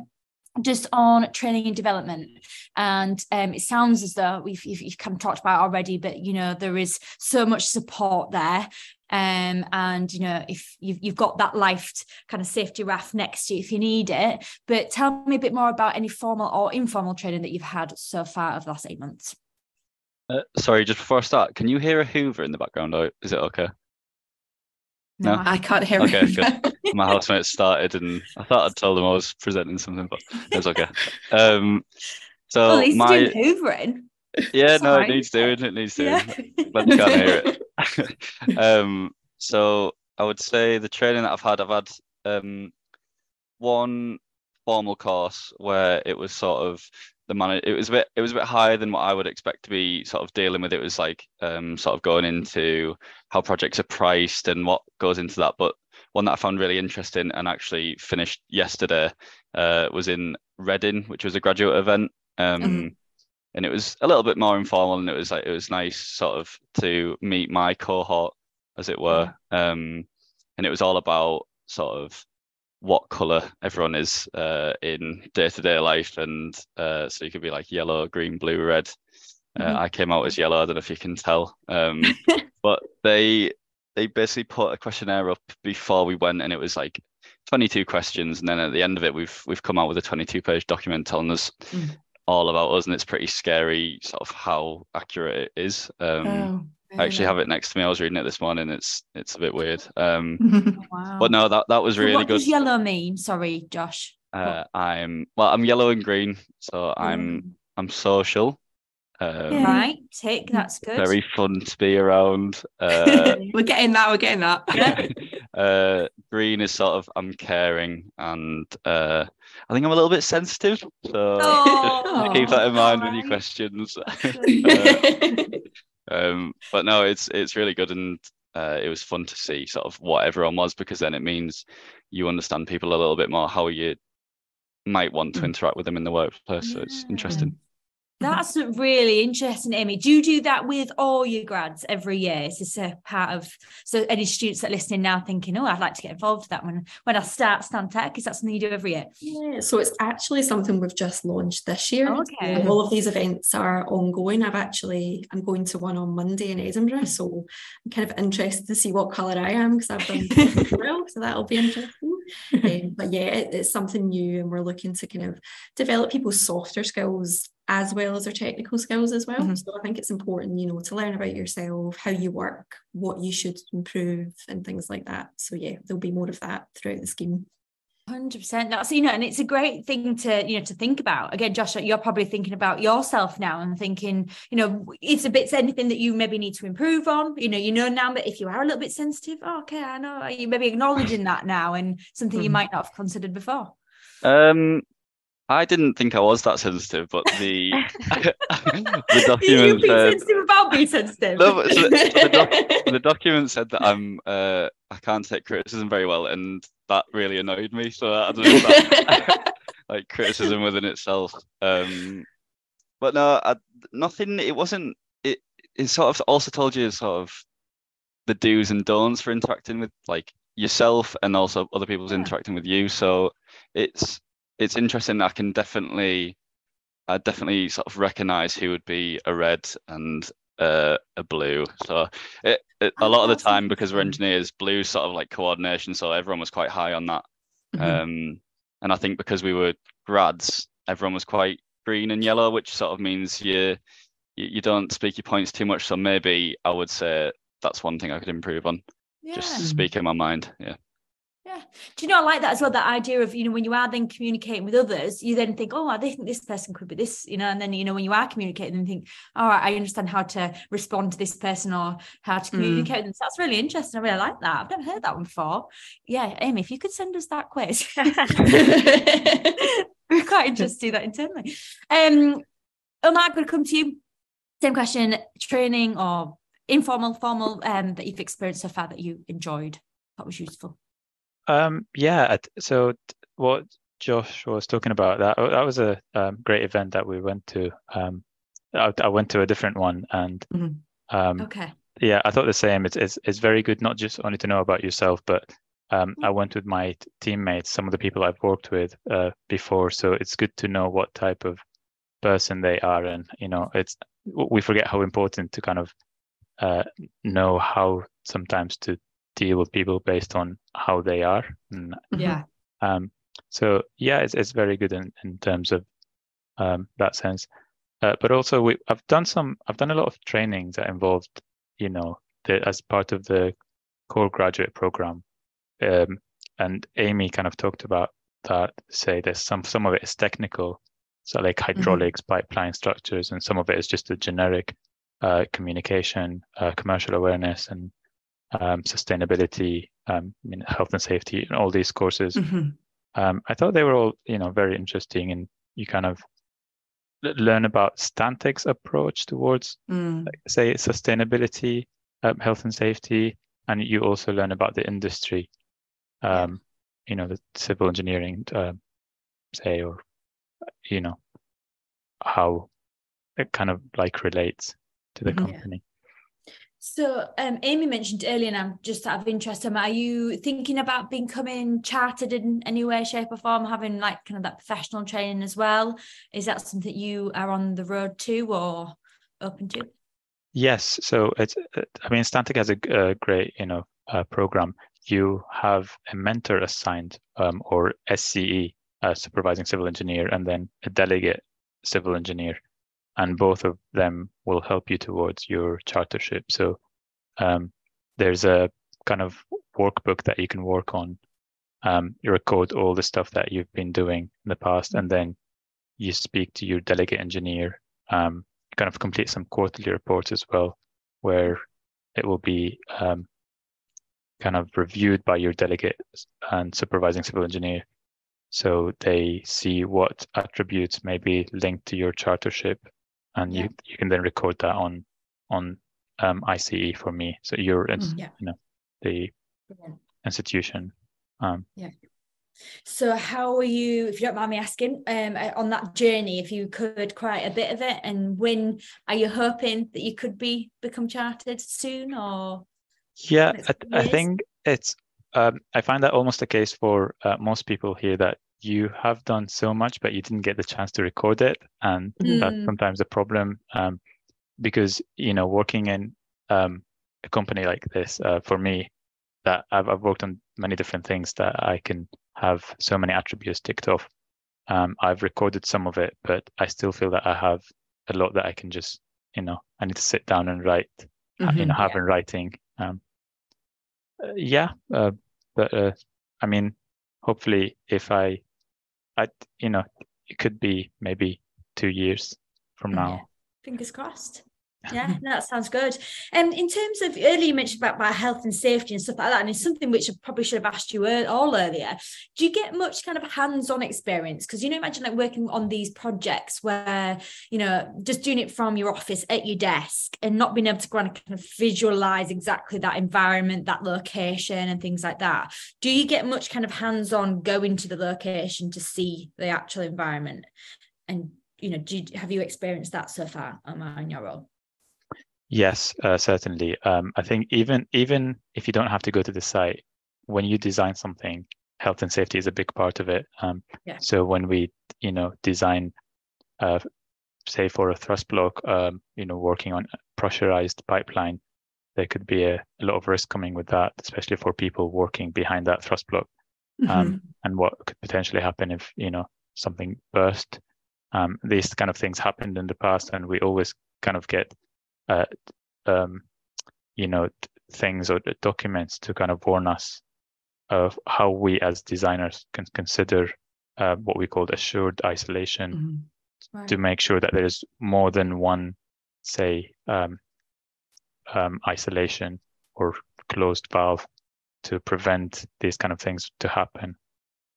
S4: Just on training and development, and um, it sounds as though we've you've, you've kind of talked about already, but you know there is so much support there, um, and you know if you've you've got that life kind of safety raft next to you if you need it. But tell me a bit more about any formal or informal training that you've had so far over the last eight months.
S5: Uh, sorry, just before I start, can you hear a Hoover in the background? Or is it okay? No?
S1: I can't hear it.
S5: Okay,
S1: good.
S5: My housemate started, and I thought I'd told them I was presenting something, but it's okay. Um, so
S4: Well, least
S5: my
S4: hoovering.
S5: yeah,
S4: It's
S5: no, it needs doing. It needs doing.
S4: Yeah.
S5: but you can't hear it. um, so I would say the training that I've had, I've had um, one formal course where it was sort of the man. It was a bit. It was a bit higher than what I would expect to be sort of dealing with. It was like um, sort of going into how projects are priced and what goes into that. But one that I found really interesting and actually finished yesterday uh, was in Reading, which was a graduate event. Um,
S1: Mhm.
S5: and it was a little bit more informal and it was like it was nice sort of to meet my cohort as it were um and it was all about sort of what color everyone is uh in day-to-day life. And uh so you could be like yellow green blue red. Uh,
S1: Mhm.
S5: i came out as yellow. I don't know if you can tell. Um but they they basically put a questionnaire up before we went and it was like 22 questions. And then at the end of it we've we've come out with a 22 page document telling us
S1: Mm.
S5: all about us. And it's pretty scary sort of how accurate it is. Um
S1: Oh,
S5: i actually have it next to me i was reading it this morning it's it's a bit weird um
S4: Wow.
S5: but no that that was
S4: So
S5: really
S4: what
S5: good What
S4: does yellow mean? Sorry, Josh.
S5: uh i'm well i'm yellow and green so i'm i'm social um
S1: Yeah.
S4: right. Tick. That's good.
S5: very fun to be around uh
S1: We're getting that. We're getting that.
S5: uh green is sort of i'm caring and uh i think i'm a little bit sensitive so
S4: Oh,
S5: keep that in mind with your questions Uh, um but no it's it's really good and uh, it was fun to see sort of what everyone was because then it means you understand people a little bit more how you might want to
S1: Mm.
S5: interact with them in the workplace so it's
S4: Yeah.
S5: interesting Mm-hmm.
S4: That's really interesting, Amy. Do you do that with all your grads every year? Is this a part of so any students that are listening now thinking, oh, I'd like to get involved with that when when I start Stantec? Is that something you do every year?
S2: Yeah, so it's actually something we've just launched this year.
S4: Okay.
S2: All of these events are ongoing. I've actually I'm going to one on Monday in Edinburgh, so I'm kind of interested to see what colour I am because I've done well, so that'll be interesting. Um, but yeah, it, it's something new, and we're looking to kind of develop people's softer skills as well as their technical skills as well.
S1: Mm-hmm.
S2: So I think it's important, you know, to learn about yourself, how you work, what you should improve, and things like that. So yeah, there'll be more of that throughout the scheme.
S4: Hundred percent. That's you know, and it's a great thing to you know to think about. Again, Josh, you're probably thinking about yourself now and thinking, you know, it's a bit anything that you maybe need to improve on. You know, you know now that if you are a little bit sensitive, oh, okay, I know you maybe acknowledging that now and something you
S1: Mhm.
S4: might not have considered before.
S5: Um, I didn't think I was that sensitive, but the the document
S4: been
S5: said
S4: sensitive about being sensitive.
S5: No, but the- the doc- the document said that I'm uh I can't take criticism very well, and that really annoyed me. So I don't know that, like criticism within itself. Um, but no, I, nothing. It wasn't. It it sort of also told you sort of the do's and don'ts for interacting with like yourself and also other people's
S4: Yeah.
S5: interacting with you. So it's it's interesting. I can definitely. I definitely sort of recognize who would be a red and uh, a blue. So it, it, a
S4: Oh,
S5: lot of the time, because we're engineers, blue sort of like coordination. So everyone was quite high on that.
S1: Mhm.
S5: Um, and I think because we were grads, everyone was quite green and yellow, which sort of means you you, you don't speak your points too much. So maybe I would say that's one thing I could improve on.
S4: yeah.
S5: Just speaking my mind. Yeah.
S4: Yeah. Do you know, I like that as well, that idea of, you know, when you are then communicating with others, you then think, oh, I think this person could be this, you know, and then, you know, when you are communicating, then think, all right, I understand how to respond to this person or how to
S1: Mm.
S4: communicate them. So that's really interesting. I really like that. I've never heard that one before. Yeah, Amy, if you could send us that quiz. We're quite interested to do that internally. Um, Omar, I'm going to come to you. Same question, training or informal, formal, um, that you've experienced so far that you enjoyed, that was useful.
S6: Um, yeah. So what Josh was talking about that that was a um, great event that we went to. Um, I, I went to a different one, and
S1: Mhm.
S6: um,
S4: Okay.
S6: yeah, I thought the same. It's it's it's very good not just only to know about yourself, but um, I went with my t- teammates, some of the people I've worked with uh, before, so it's good to know what type of person they are, and you know, it's we forget how important to kind of uh, know how sometimes to deal with people based on how they are. And,
S4: Yeah.
S6: um, so yeah, it's it's very good in in terms of um, that sense. Uh, but also, we I've done some I've done a lot of training that involved, you know, the, as part of the core graduate program. Um, and Amy kind of talked about that. Say there's some some of it is technical, so like hydraulics, pipeline structures, and some of it is just a generic uh, communication, uh, commercial awareness, and um, sustainability, um, I mean, health and safety, and all these courses.
S1: Mhm.
S6: Um, I thought they were all, you know, very interesting, and you kind of learn about Stantec's approach towards,
S1: Mm.
S6: like, say, sustainability, um, health and safety, and you also learn about the industry, um, you know, the civil engineering, um, say, or you know, how it kind of like relates to the
S1: company.
S4: Yeah. So, um, Amy mentioned earlier, and I'm just out of interest, are you thinking about becoming chartered in any way, shape, or form, having like kind of that professional training as well? Is that something you are on the road to or open to?
S6: Yes, so it's, I mean, Stantec has a great, you know, uh, program. You have a mentor assigned, um, or SCE, a supervising civil engineer, and then a delegate civil engineer, and both of them will help you towards your chartership. So um, there's a kind of workbook that you can work on. Um, you record all the stuff that you've been doing in the past, and then you speak to your delegate engineer. Um, kind of complete some quarterly reports as well, where it will be um, kind of reviewed by your delegate and supervising civil engineer. So they see what attributes may be linked to your chartership, and
S4: Yeah.
S6: you you can then record that on on um, ICE for me. So your ins-
S4: Yeah.
S6: you know the
S4: Brilliant.
S6: institution. Um, yeah.
S4: So, how are you, if you don't mind me asking, um, uh, on that journey, if you could quite a bit of it, and when are you hoping that you could be become chartered soon, or
S6: Yeah, I, I think it's. Um, I find that almost the case for uh, most people here that you have done so much, but you didn't get the chance to record it, and that's
S4: Mm.
S6: sometimes a problem. Um, because you know, working in um, a company like this, uh, for me, that I've I've worked on many different things that I can have so many attributes ticked off. Um, I've recorded some of it, but I still feel that I have a lot that I can just, you know, I need to sit down and write, mm-hmm, you know, have yeah. writing. Um, uh, yeah, uh, but uh, I mean, hopefully, if I, I, you know, it could be maybe two years from now.
S4: Fingers crossed yeah that sounds good. And um, in terms of earlier you mentioned about, about health and safety and stuff like that and it's something which i probably should have asked you all earlier. Do you get much kind of hands-on experience? Because you know imagine like working on these projects where you know just doing it from your office at your desk and not being able to kind of visualize exactly that environment that location and things like that. Do you get much kind of hands-on going to the location to see the actual environment? And you know do you, have you experienced that so far on your role
S6: Yes, uh, certainly. Um, I think even even if you don't have to go to the site, when you design something, health and safety is a big part of it. Um, yeah. So when we, you know, design, uh, say for a thrust block, um, you know, working on pressurized pipeline, there could be a, a, lot of risk coming with that, especially for people working behind that thrust block. Um, mm-hmm. and what could potentially happen if you know something burst. Um, these kind of things happened in the past, and we always kind of get uh, um, you know things or documents to kind of warn us of how we as designers can consider uh, what we call assured isolation mm-hmm. right. to make sure that there's more than one say um, um, isolation or closed valve to prevent these kind of things to happen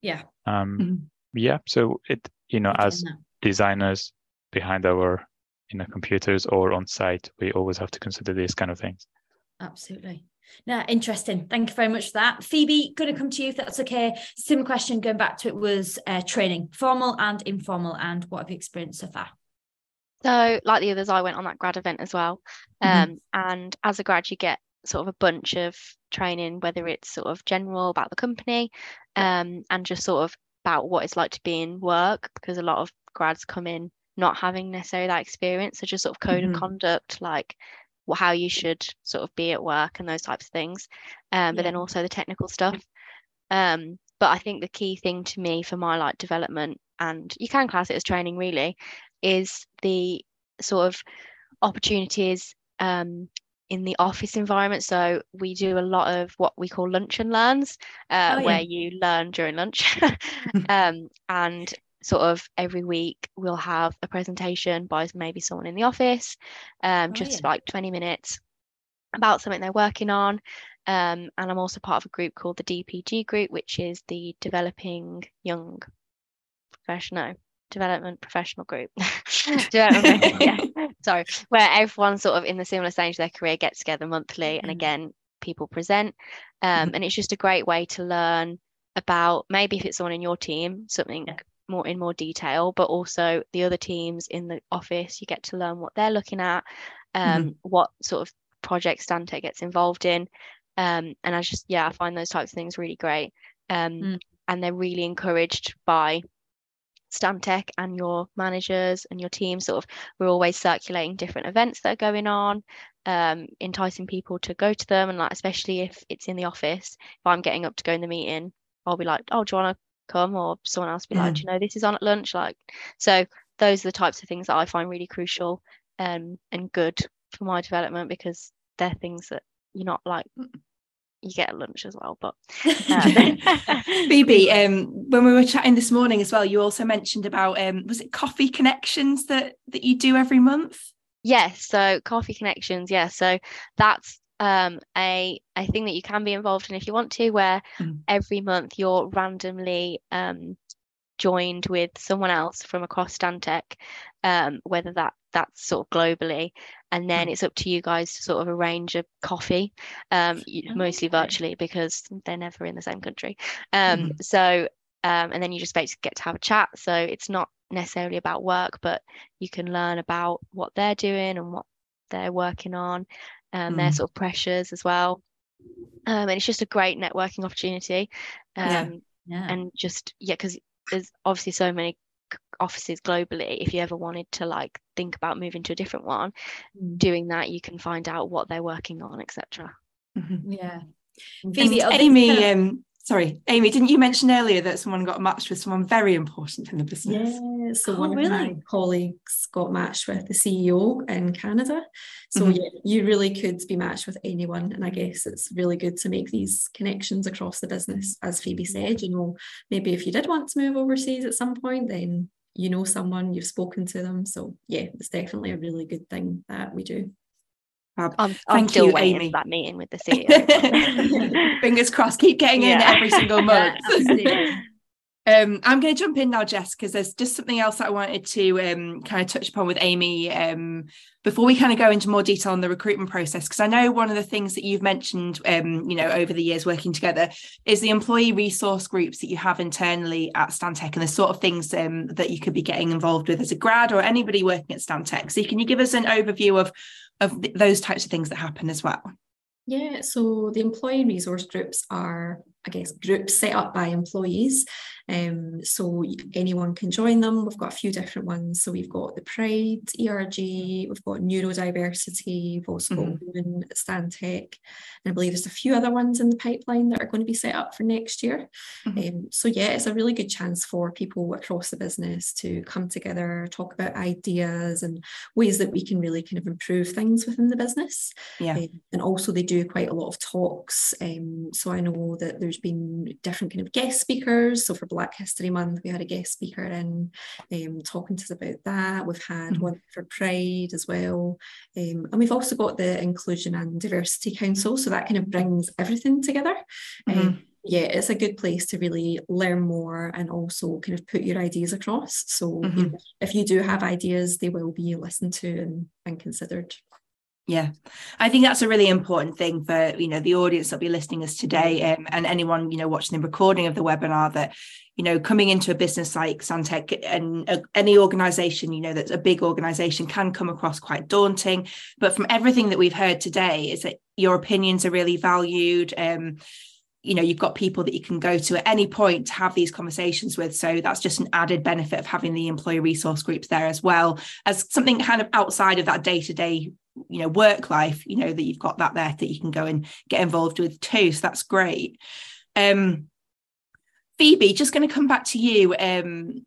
S4: yeah
S6: um mm-hmm. yeah so it you know as designers behind our you know computers or on site we always have to consider these kind of things.
S4: Absolutely. Now interesting. Thank you very much for that. Phoebe going to come to you if that's okay. Similar question going back to it was uh, training formal and informal and what have you experienced so far?
S3: So like the others i went on that grad event as well. Mm-hmm. um, and as a grad you get sort of a bunch of training whether it's sort of general about the company um, and just sort of about what it's like to be in work because a lot of grads come in not having necessarily that experience. So just sort of code mm-hmm. of conduct, like how you should sort of be at work and those types of things. Um, but yeah. then also the technical stuff. Um, but I think the key thing to me for my like development, and you can class it as training really, is the sort of opportunities um, in the office environment. So we do a lot of what we call lunch and learns, uh, oh, yeah. where you learn during lunch. um, and sort of every week we'll have a presentation by maybe someone in the office, um, oh, just yeah. like 20 minutes about something they're working on. Um, and I'm also part of a group called the DPG group, which is the Developing Young Professional Development Professional Group. Development, yeah. Sorry, where everyone sort of in the similar stage of their career gets together monthly, mm-hmm. and again, people present. Um, mm-hmm. and it's just a great way to learn about maybe if it's someone in your team, something yeah more in more detail, but also the other teams in the office. You get to learn what they're looking at, um, mm-hmm. what sort of projects Stantec gets involved in. Um, and I just, yeah, I find those types of things really great. Um, mm. And they're really encouraged by Stantec and your managers and your team. Sort of, we're always circulating different events that are going on, um, enticing people to go to them. And like, especially if it's in the office, if I'm getting up to go in the meeting, I'll be like, oh, do you want to come or someone else be yeah. like you know this is on at lunch like so those are the types of things that i find really crucial um, and good for my development because they're things that you're not like you get at lunch as well but
S1: um. phoebe um, when we were chatting this morning as well you also mentioned about um, was it coffee connections that that you do every month
S3: yes so coffee connections yeah so that's um, a a thing that you can be involved in if you want to, where mm. every month you're randomly um, joined with someone else from across Stantec, um, whether that that's sort of globally, and then mm. it's up to you guys to sort of arrange a coffee, um, mostly virtually because they're never in the same country. Um, mm. So um, and then you just basically get to have a chat. So it's not necessarily about work, but you can learn about what they're doing and what they're working on and mm. their sort of pressures as well. Um, and it's just a great networking opportunity. Um, yeah. yeah. And just, yeah, because there's obviously so many offices globally. If you ever wanted to like think about moving to a different one, mm. doing that, you can find out what they're working on, etc.
S4: Mm-hmm. Yeah.
S1: Phoebe, Amy, um, Sorry, Amy, didn't you mention earlier that someone got matched with someone very important in the business?
S2: Yeah, so
S4: Oh,
S2: one
S4: really?
S2: of my colleagues got matched with the CEO in Canada. So
S1: Mhm.
S2: yeah, you really could be matched with anyone. And I guess it's really good to make these connections across the business. As Phoebe said, you know, maybe if you did want to move overseas at some point, then you know someone, you've spoken to them. So yeah, it's definitely a really good thing that we do.
S1: Fab.
S3: I'm, I'm
S1: Thank
S3: still
S1: you,
S3: waiting
S1: Amy.
S3: for that meeting with the CEO.
S1: Fingers crossed, keep getting in every single month.
S4: absolutely.
S1: Um, I'm going to jump in now, Jess, because there's just something else that I wanted to um, kind of touch upon with Amy um, before we kind of go into more detail on the recruitment process. Because I know one of the things that you've mentioned, um, you know, over the years working together is the employee resource groups that you have internally at Stantec and the sort of things um, that you could be getting involved with as a grad or anybody working at Stantec. So can you give us an overview of of th- those types of things that happen as well?
S2: Yeah, so the employee resource groups are, I guess, groups set up by employees. Um, so anyone can join them. We've got a few different ones. So we've got the Pride, ERG, we've got neurodiversity, we've also got women at Stantec. And I believe there's a few other ones in the pipeline that are going to be set up for next year.
S1: Mhm.
S2: Um, so yeah, it's a really good chance for people across the business to come together, talk about ideas and ways that we can really kind of improve things within the business.
S1: Yeah.
S2: Um, and also they do quite a lot of talks. Um, so I know that there's been different kind of guest speakers. So for Black History Month, we had a guest speaker in um, talking to us about that. We've had
S1: Mhm.
S2: one for Pride as well. Um, and we've also got the Inclusion and Diversity Council. So that kind of brings everything together. Um, yeah, it's a good place to really learn more and also kind of put your ideas across. So you
S1: Mhm.
S2: know, if you do have ideas, they will be listened to and, and considered.
S1: Yeah, I think that's a really important thing for you know the audience that'll be listening us today, um, and anyone you know watching the recording of the webinar. That you know coming into a business like Stantec and uh, any organisation you know that's a big organisation can come across quite daunting. But from everything that we've heard today, is that your opinions are really valued. Um, you know you've got people that you can go to at any point to have these conversations with so that's just an added benefit of having the employee resource groups there as well as something kind of outside of that day-to-day you know work life you know that you've got that there that you can go and get involved with too so that's great um phoebe just going to come back to you um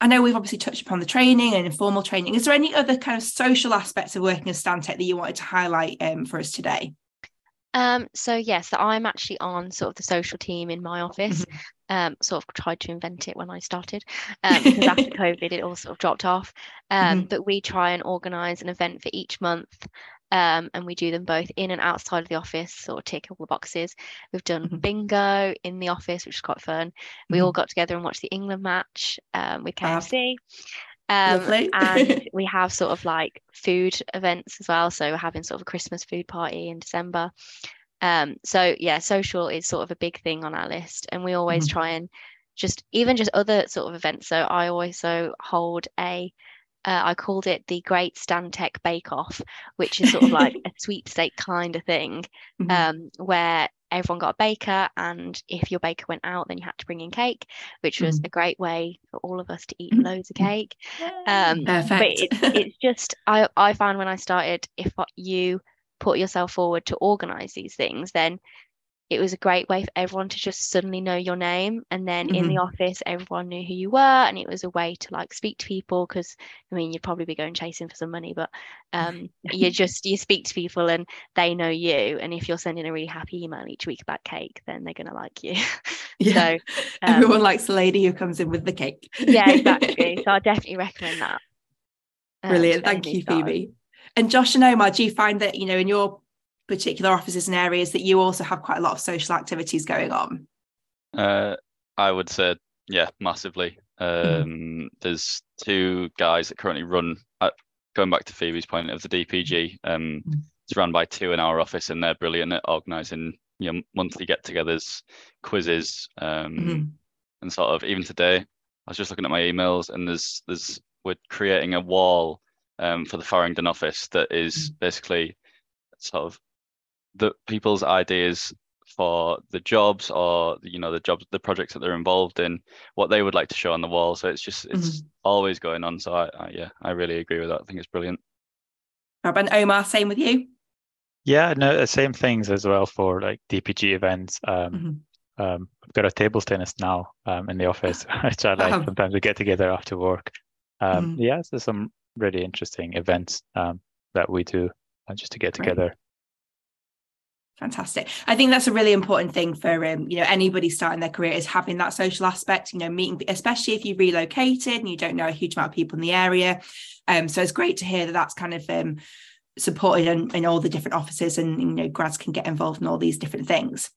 S1: I know we've obviously touched upon the training and informal training. Is there any other kind of social aspects of working as Stantec that you wanted to highlight um, for us today?
S3: Um, so yes, so I'm actually on sort of the social team in my office. Um, sort of tried to invent it when I started, um, because after COVID it all sort of dropped off. Um, but we try and organise an event for each month. Um, and we do them both in and outside of the office, sort of tick all the boxes. We've done
S1: Mhm.
S3: bingo in the office, which is quite fun. We all got together and watched the England match um, with. KFC. Um, and we have sort of like food events as well. So we're having sort of a Christmas food party in December. Um, so yeah, social is sort of a big thing on our list, and we always
S1: Mhm.
S3: try and just even just other sort of events. So I also hold a uh, I called it the Great Stantec Bake Off, which is sort of like a sweepstake kind of thing,
S1: Mhm.
S3: um, where everyone got a baker, and if your baker went out, then you had to bring in cake, which was
S1: Mhm.
S3: a great way for all of us to eat
S1: Mhm.
S3: loads of cake. Um, but
S1: Perfect.
S3: it's it's just I I found when I started, if you put yourself forward to organize these things, then it was a great way for everyone to just suddenly know your name. And then in the office, everyone knew who you were, and it was a way to like speak to people because I mean you'd probably be going chasing for some money, but um, you just you speak to people and they know you. And if you're sending a really happy email each week about cake, then they're gonna like you.
S1: yeah.
S3: so um,
S1: Everyone likes the lady who comes in with the cake.
S3: yeah, exactly. So I definitely recommend that. um,
S1: Brilliant. Thank you. Phoebe. And Josh and Omar, do you find that, you know, in your particular offices and areas that you also have quite a lot of social activities going on?
S5: Uh, I would say, yeah, massively.
S1: Mm-hmm.
S5: Um, There's two guys that currently run, uh, going back to Phoebe's point of the DPG, um,
S1: Mhm.
S5: it's run by two in our office and they're brilliant at organising you know, monthly get togethers, quizzes, um,
S1: Mhm.
S5: and sort of even today, I was just looking at my emails and there's, there's, we're creating a wall um, for the Farringdon office that is basically sort of the people's ideas for the jobs or you know the jobs the projects that they're involved in what they would like to show on the wall so it's just it's always going on so I, I yeah i really agree with that i think it's brilliant
S1: Rob and Omar, same with you?
S6: Yeah, no, the same things as well for like DPG events. Um,
S1: Mhm.
S6: Um, we've got a table tennis now um, in the office, which I like. Sometimes we get together after work. Um, mm. Yeah, there's some really interesting events um, that we do uh, just to get together.
S1: Fantastic. I think that's a really important thing for um, you know anybody starting their career is having that social aspect. You know, meeting, especially if you relocated and you don't know a huge amount of people in the area. Um, so it's great to hear that that's kind of um, supported in, in all the different offices, and you know, grads can get involved in all these different things.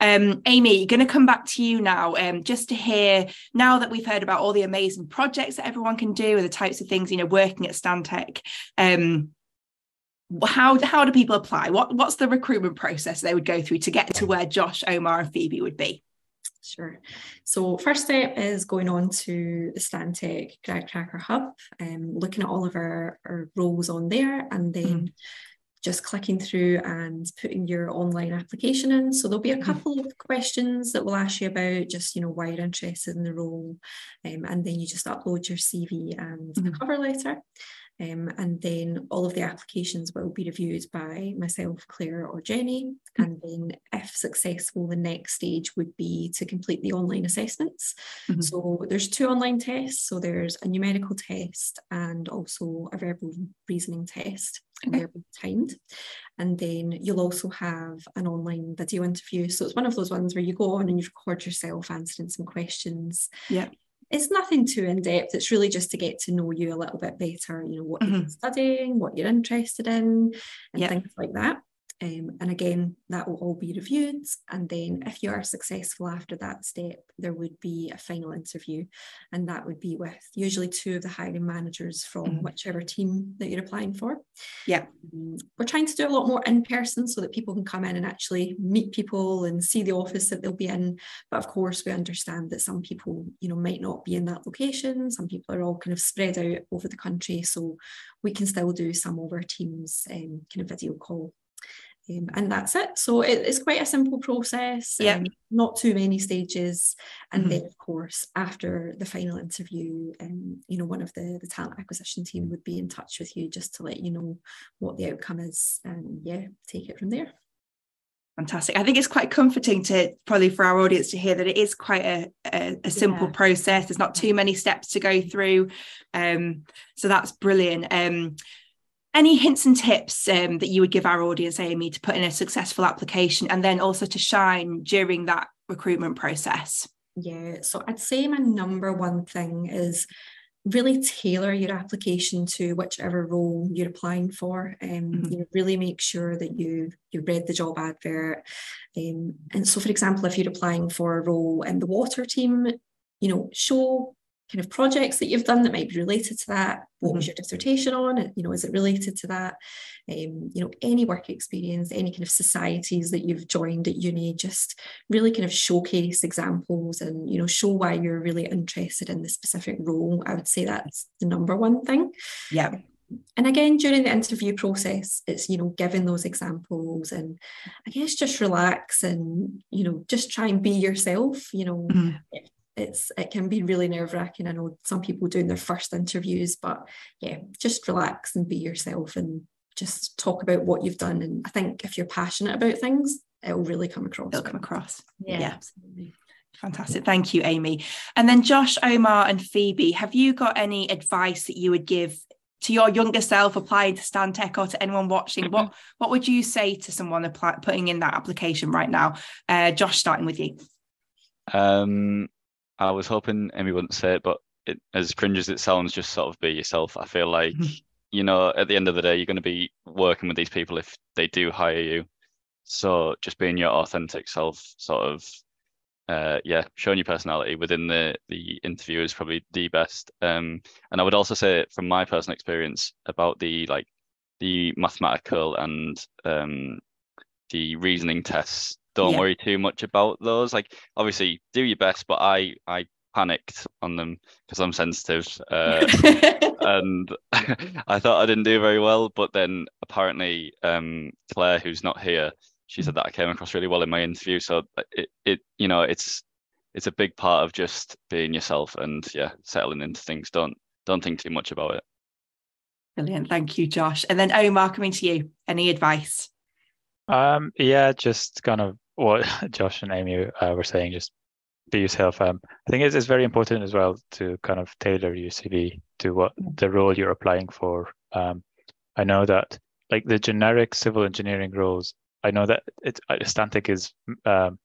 S1: Um, Amy, going to come back to you now, um, just to hear now that we've heard about all the amazing projects that everyone can do and the types of things you know working at Stantec. Um, how how do people apply? What what's the recruitment process they would go through to get to where Josh, Omar, and Phoebe would be?
S2: Sure. So first step is going on to the Stantec GradCracker Hub, um, looking at all of our, our roles on there, and then mm-hmm. Just clicking through and putting your online application in. So there'll be a mm-hmm. couple of questions that we'll ask you about just you know why you're interested in the role, um, and then you just upload your CV and mm-hmm. a cover letter. Um, and then all of the applications will be reviewed by myself, Claire, or Jenny. Mm-hmm. And then, if successful, the next stage would be to complete the online assessments. Mm-hmm. So, there's two online tests. So, there's a numerical test and also a verbal reasoning test. And they're timed. And then you'll also have an online video interview. So, it's one of those ones where you go on and you record yourself answering some questions.
S1: Yeah
S2: it's nothing too in depth. It's really just to get to know you a little bit better, you know, what mm-hmm. you're studying, what you're interested in, and yep. things like that. Um, and again, that will all be reviewed. And then, if you are successful after that step, there would be a final interview. And that would be with usually two of the hiring managers from mm-hmm. whichever team that you're applying for.
S1: Yeah.
S2: Um, we're trying to do a lot more in person so that people can come in and actually meet people and see the office that they'll be in. But of course, we understand that some people, you know, might not be in that location. Some people are all kind of spread out over the country. So we can still do some over Teams um, kind of video call um, and that's it. So it, it's quite a simple process.
S1: Yeah. Um,
S2: not too many stages. And mm-hmm. then, of course, after the final interview, um, you know, one of the, the talent acquisition team would be in touch with you just to let you know what the outcome is. And yeah, take it from there.
S1: Fantastic. I think it's quite comforting to probably for our audience to hear that it is quite a, a, a simple yeah. process. There's not too many steps to go through. Um, so that's brilliant. Um, any hints and tips um, that you would give our audience, Amy, to put in a successful application and then also to shine during that recruitment process?
S2: Yeah, so I'd say my number one thing is really tailor your application to whichever role you're applying for and um, mm-hmm. you know, really make sure that you you read the job advert um, and so for example if you're applying for a role in the water team you know show kind of projects that you've done that might be related to that. What was mm-hmm. your dissertation on? You know, is it related to that? Um, you know, any work experience, any kind of societies that you've joined at uni, just really kind of showcase examples and, you know, show why you're really interested in the specific role. I would say that's the number one thing.
S1: Yeah.
S2: And again, during the interview process, it's, you know, giving those examples and I guess just relax and, you know, just try and be yourself, you know, mm-hmm it's it can be really nerve wracking. I know some people doing their first interviews, but yeah, just relax and be yourself and just talk about what you've done. And I think if you're passionate about things, it'll really come across.
S1: It'll come across. Yeah, yeah. absolutely. Fantastic. Thank you, Amy. And then Josh, Omar, and Phoebe, have you got any advice that you would give to your younger self applying to Stantec or to anyone watching? Mm-hmm. What what would you say to someone apply, putting in that application right now? Uh, Josh, starting with you.
S5: Um, I was hoping Amy wouldn't say it, but it, as cringe as it sounds, just sort of be yourself. I feel like, you know, at the end of the day, you're going to be working with these people if they do hire you. So just being your authentic self, sort of, uh, yeah, showing your personality within the the interview is probably the best. Um, and I would also say from my personal experience about the like the mathematical and um, the reasoning tests don't yeah. worry too much about those. Like obviously do your best, but I I panicked on them because I'm sensitive. Uh, and I thought I didn't do very well, but then apparently um, Claire, who's not here, she said that I came across really well in my interview. So it, it you know it's it's a big part of just being yourself and yeah settling into things. Don't don't think too much about it.
S1: Brilliant, thank you, Josh. And then Omar, coming to you. Any advice?
S6: Um, yeah, just kind of what Josh and Amy uh, were saying, just be yourself. Um, I think it's, it's very important as well to kind of tailor your CV to what the role you're applying for. Um, I know that like the generic civil engineering roles, I know that it, uh, Stantec is um,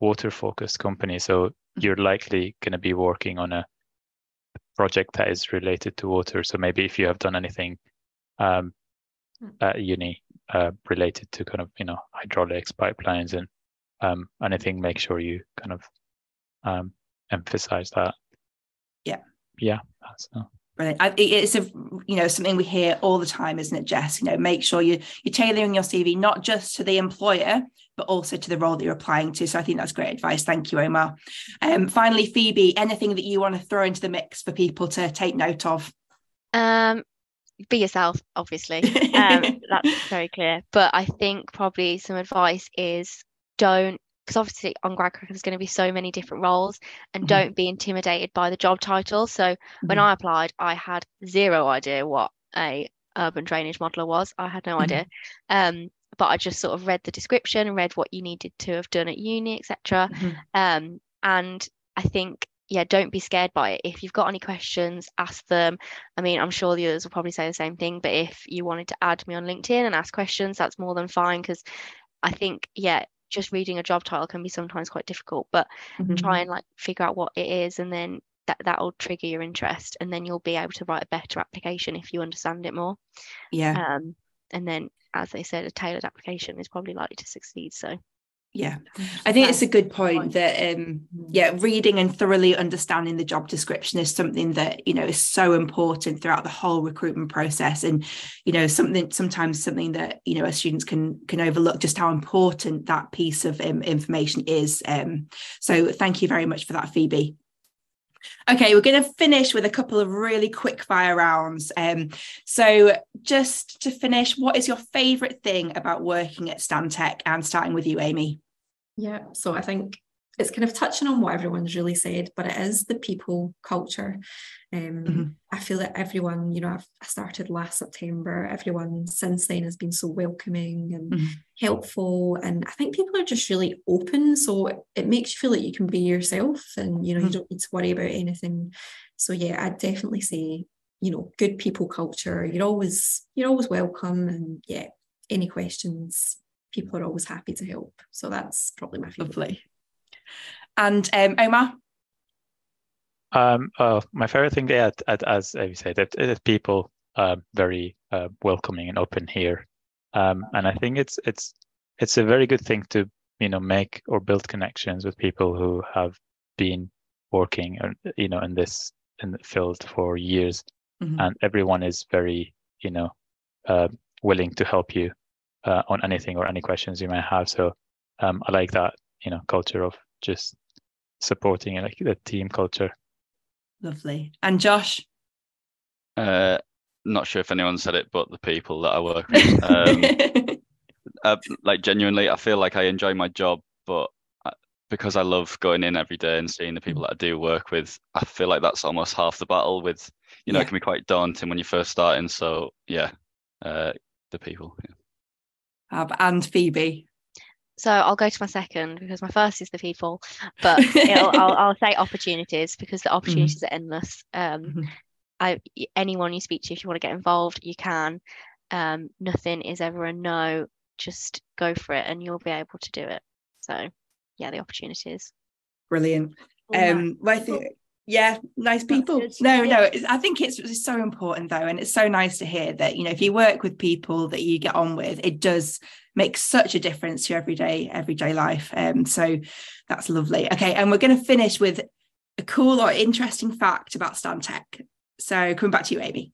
S6: water focused company, so you're likely going to be working on a project that is related to water. So maybe if you have done anything um, hmm. at uni uh, related to kind of you know hydraulics, pipelines, and um, anything, make sure you kind of um, emphasize that.
S1: Yeah.
S6: Yeah. So.
S1: Brilliant. It's a you know something we hear all the time, isn't it, Jess? You know, make sure you you're tailoring your CV not just to the employer, but also to the role that you're applying to. So I think that's great advice. Thank you, Omar. Um, finally, Phoebe, anything that you want to throw into the mix for people to take note of?
S3: Um, be yourself, obviously. Um, that's very clear. But I think probably some advice is don't because obviously on grad GradCracker there's going to be so many different roles and mm-hmm. don't be intimidated by the job title so mm-hmm. when i applied i had zero idea what a urban drainage modeler was i had no mm-hmm. idea um, but i just sort of read the description read what you needed to have done at uni etc mm-hmm. um, and i think yeah don't be scared by it if you've got any questions ask them i mean i'm sure the others will probably say the same thing but if you wanted to add me on linkedin and ask questions that's more than fine because I think yeah just reading a job title can be sometimes quite difficult but mm-hmm. try and like figure out what it is and then that that'll trigger your interest and then you'll be able to write a better application if you understand it more
S1: yeah
S3: um and then as they said a tailored application is probably likely to succeed so
S1: yeah i think it's a good point that um yeah reading and thoroughly understanding the job description is something that you know is so important throughout the whole recruitment process and you know something sometimes something that you know our students can can overlook just how important that piece of um, information is um so thank you very much for that phoebe Okay, we're going to finish with a couple of really quick fire rounds. Um, so, just to finish, what is your favourite thing about working at Stantec? And starting with you, Amy.
S2: Yeah, so I think it's kind of touching on what everyone's really said, but it is the people culture. Um, mm-hmm. I feel that everyone, you know, I've, I started last September. Everyone since then has been so welcoming and mm-hmm. helpful, and I think people are just really open. So it makes you feel like you can be yourself, and you know, mm-hmm. you don't need to worry about anything. So yeah, I'd definitely say, you know, good people culture. You're always you're always welcome, and yeah, any questions people are always happy to help. So that's probably my favorite.
S1: Lovely. And um, Omar?
S6: Um, uh, my favorite thing, yeah, as you said, that, it is people are very uh, welcoming and open here, um, and I think it's it's it's a very good thing to you know make or build connections with people who have been working, uh, you know, in this in the field for years, mm-hmm. and everyone is very you know uh, willing to help you uh, on anything or any questions you might have. So um, I like that, you know, culture of just supporting and like the team culture.
S1: Lovely. And Josh?
S5: Uh, not sure if anyone said it, but the people that I work with. Um, uh, like genuinely, I feel like I enjoy my job, but because I love going in every day and seeing the people that I do work with, I feel like that's almost half the battle. With you know, yeah. it can be quite daunting when you're first starting. So yeah, uh, the people. Yeah
S1: and Phoebe.
S3: So I'll go to my second because my first is the people, but I'll, I'll, say opportunities because the opportunities mm-hmm. are endless. Um, mm-hmm. I, anyone you speak to, if you want to get involved, you can. Um, nothing is ever a no. Just go for it, and you'll be able to do it. So, yeah, the opportunities.
S1: Brilliant. Um, well, I think yeah nice people. no no i think it's, it's so important though and it's so nice to hear that you know if you work with people that you get on with it does make such a difference to everyday everyday life. Um so that's lovely. Okay and we're going to finish with a cool or interesting fact about stantec. So coming back to you amy.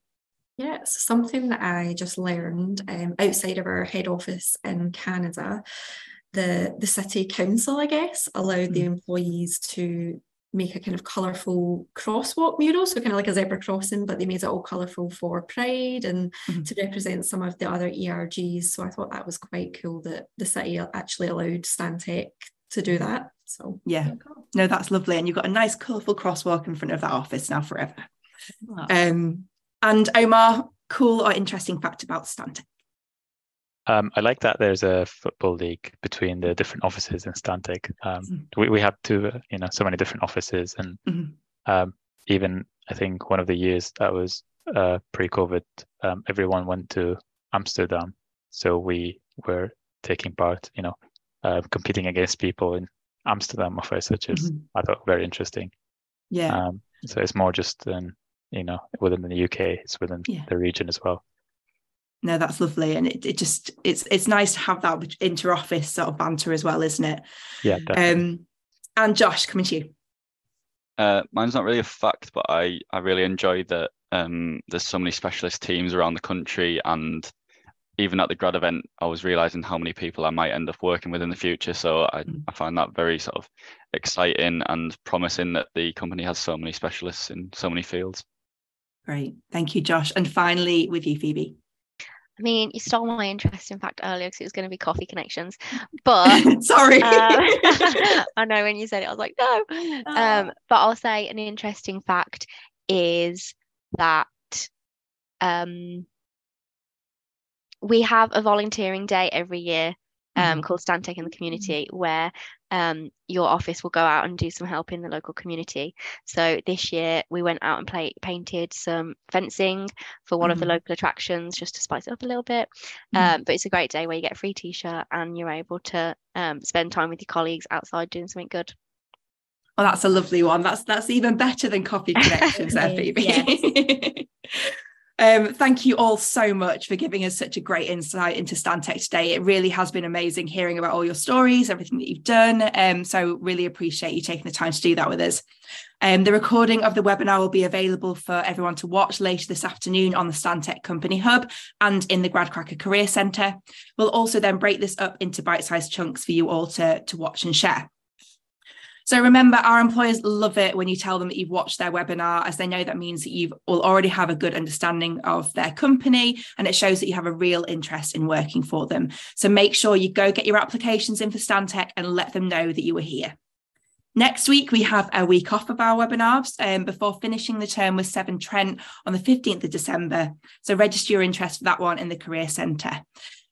S2: Yeah, it's something that I just learned um, outside of our head office in Canada, the the city council, I guess, allowed mm. the employees to make a kind of colourful crosswalk mural, so kind of like a zebra crossing, but they made it all colourful for Pride and mm-hmm. to represent some of the other ERGs. So I thought that was quite cool that the city actually allowed Stantec to do that. So
S1: yeah, no, that's lovely, and you've got a nice colourful crosswalk in front of that office now forever. Um, and Omar, cool or interesting fact about Stantec?
S6: Um, I like that there's a football league between the different offices in Stantec. Um,
S1: Mhm.
S6: we, we have two, uh, you know, so many different offices, and
S1: Mhm.
S6: um, even I think one of the years that was uh, pre-COVID, um, everyone went to Amsterdam, so we were taking part, you know, uh, competing against people in Amsterdam office, which is
S1: Mhm.
S6: I thought very interesting.
S1: Yeah.
S6: Um, so it's more just than you know within the UK, it's within
S1: Yeah.
S6: the region as well.
S1: No, that's lovely. And it, it just it's it's nice to have that inter office sort of banter as well, isn't it?
S6: Yeah, definitely.
S1: Um and Josh, coming to you.
S5: Uh, mine's not really a fact, but I, I really enjoy that um, there's so many specialist teams around the country, and even at the grad event, I was realizing how many people I might end up working with in the future. So I,
S1: Mm.
S5: I find that very sort of exciting and promising that the company has so many specialists in so many fields.
S1: Great. Thank you, Josh. And finally with you, Phoebe.
S3: I mean, you stole my interest in fact earlier because it was going to be coffee connections, but
S1: Sorry.
S3: um, I know when you said it, I was like, no. Um, but I'll say an interesting fact is that um, we have a volunteering day every year um, called Stantec in the community, where um, your office will go out and do some help in the local community. So this year we went out and play, painted some fencing for one of the
S1: Mhm.
S3: local attractions just to spice it up a little bit.
S1: Mhm.
S3: Um, but it's a great day where you get a free t-shirt and you're able to um, spend time with your colleagues outside doing something good.
S1: Well, that's a lovely one. That's that's even better than coffee connections there, Phoebe. um, thank you all so much for giving us such a great insight into Stantec today. It really has been amazing hearing about all your stories, everything that you've done. Um, so really appreciate you taking the time to do that with us. Um, the recording of the webinar will be available for everyone to watch later this afternoon on the Stantec Company Hub and in the Gradcracker Career Centre. We'll also then break this up into bite-sized chunks for you all to, to watch and share. So remember, our employers love it when you tell them that you've watched their webinar, as they know that means that you will already have a good understanding of their company and it shows that you have a real interest in working for them. So make sure you go get your applications in for Stantec and let them know that you were here. Next week, we have a week off of our webinars um, before finishing the term with Severn Trent on the 15th of December. So register your interest for that one in the Career Centre.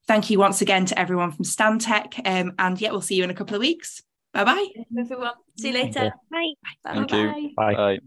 S1: Thank you once again to everyone from Stantec. Um, and yeah, we'll see you in a couple of weeks. Bye bye.
S4: Everyone, see you later.
S6: you.
S3: Bye.
S5: Thank
S4: Bye-bye.
S5: you.
S6: Bye.
S5: Bye.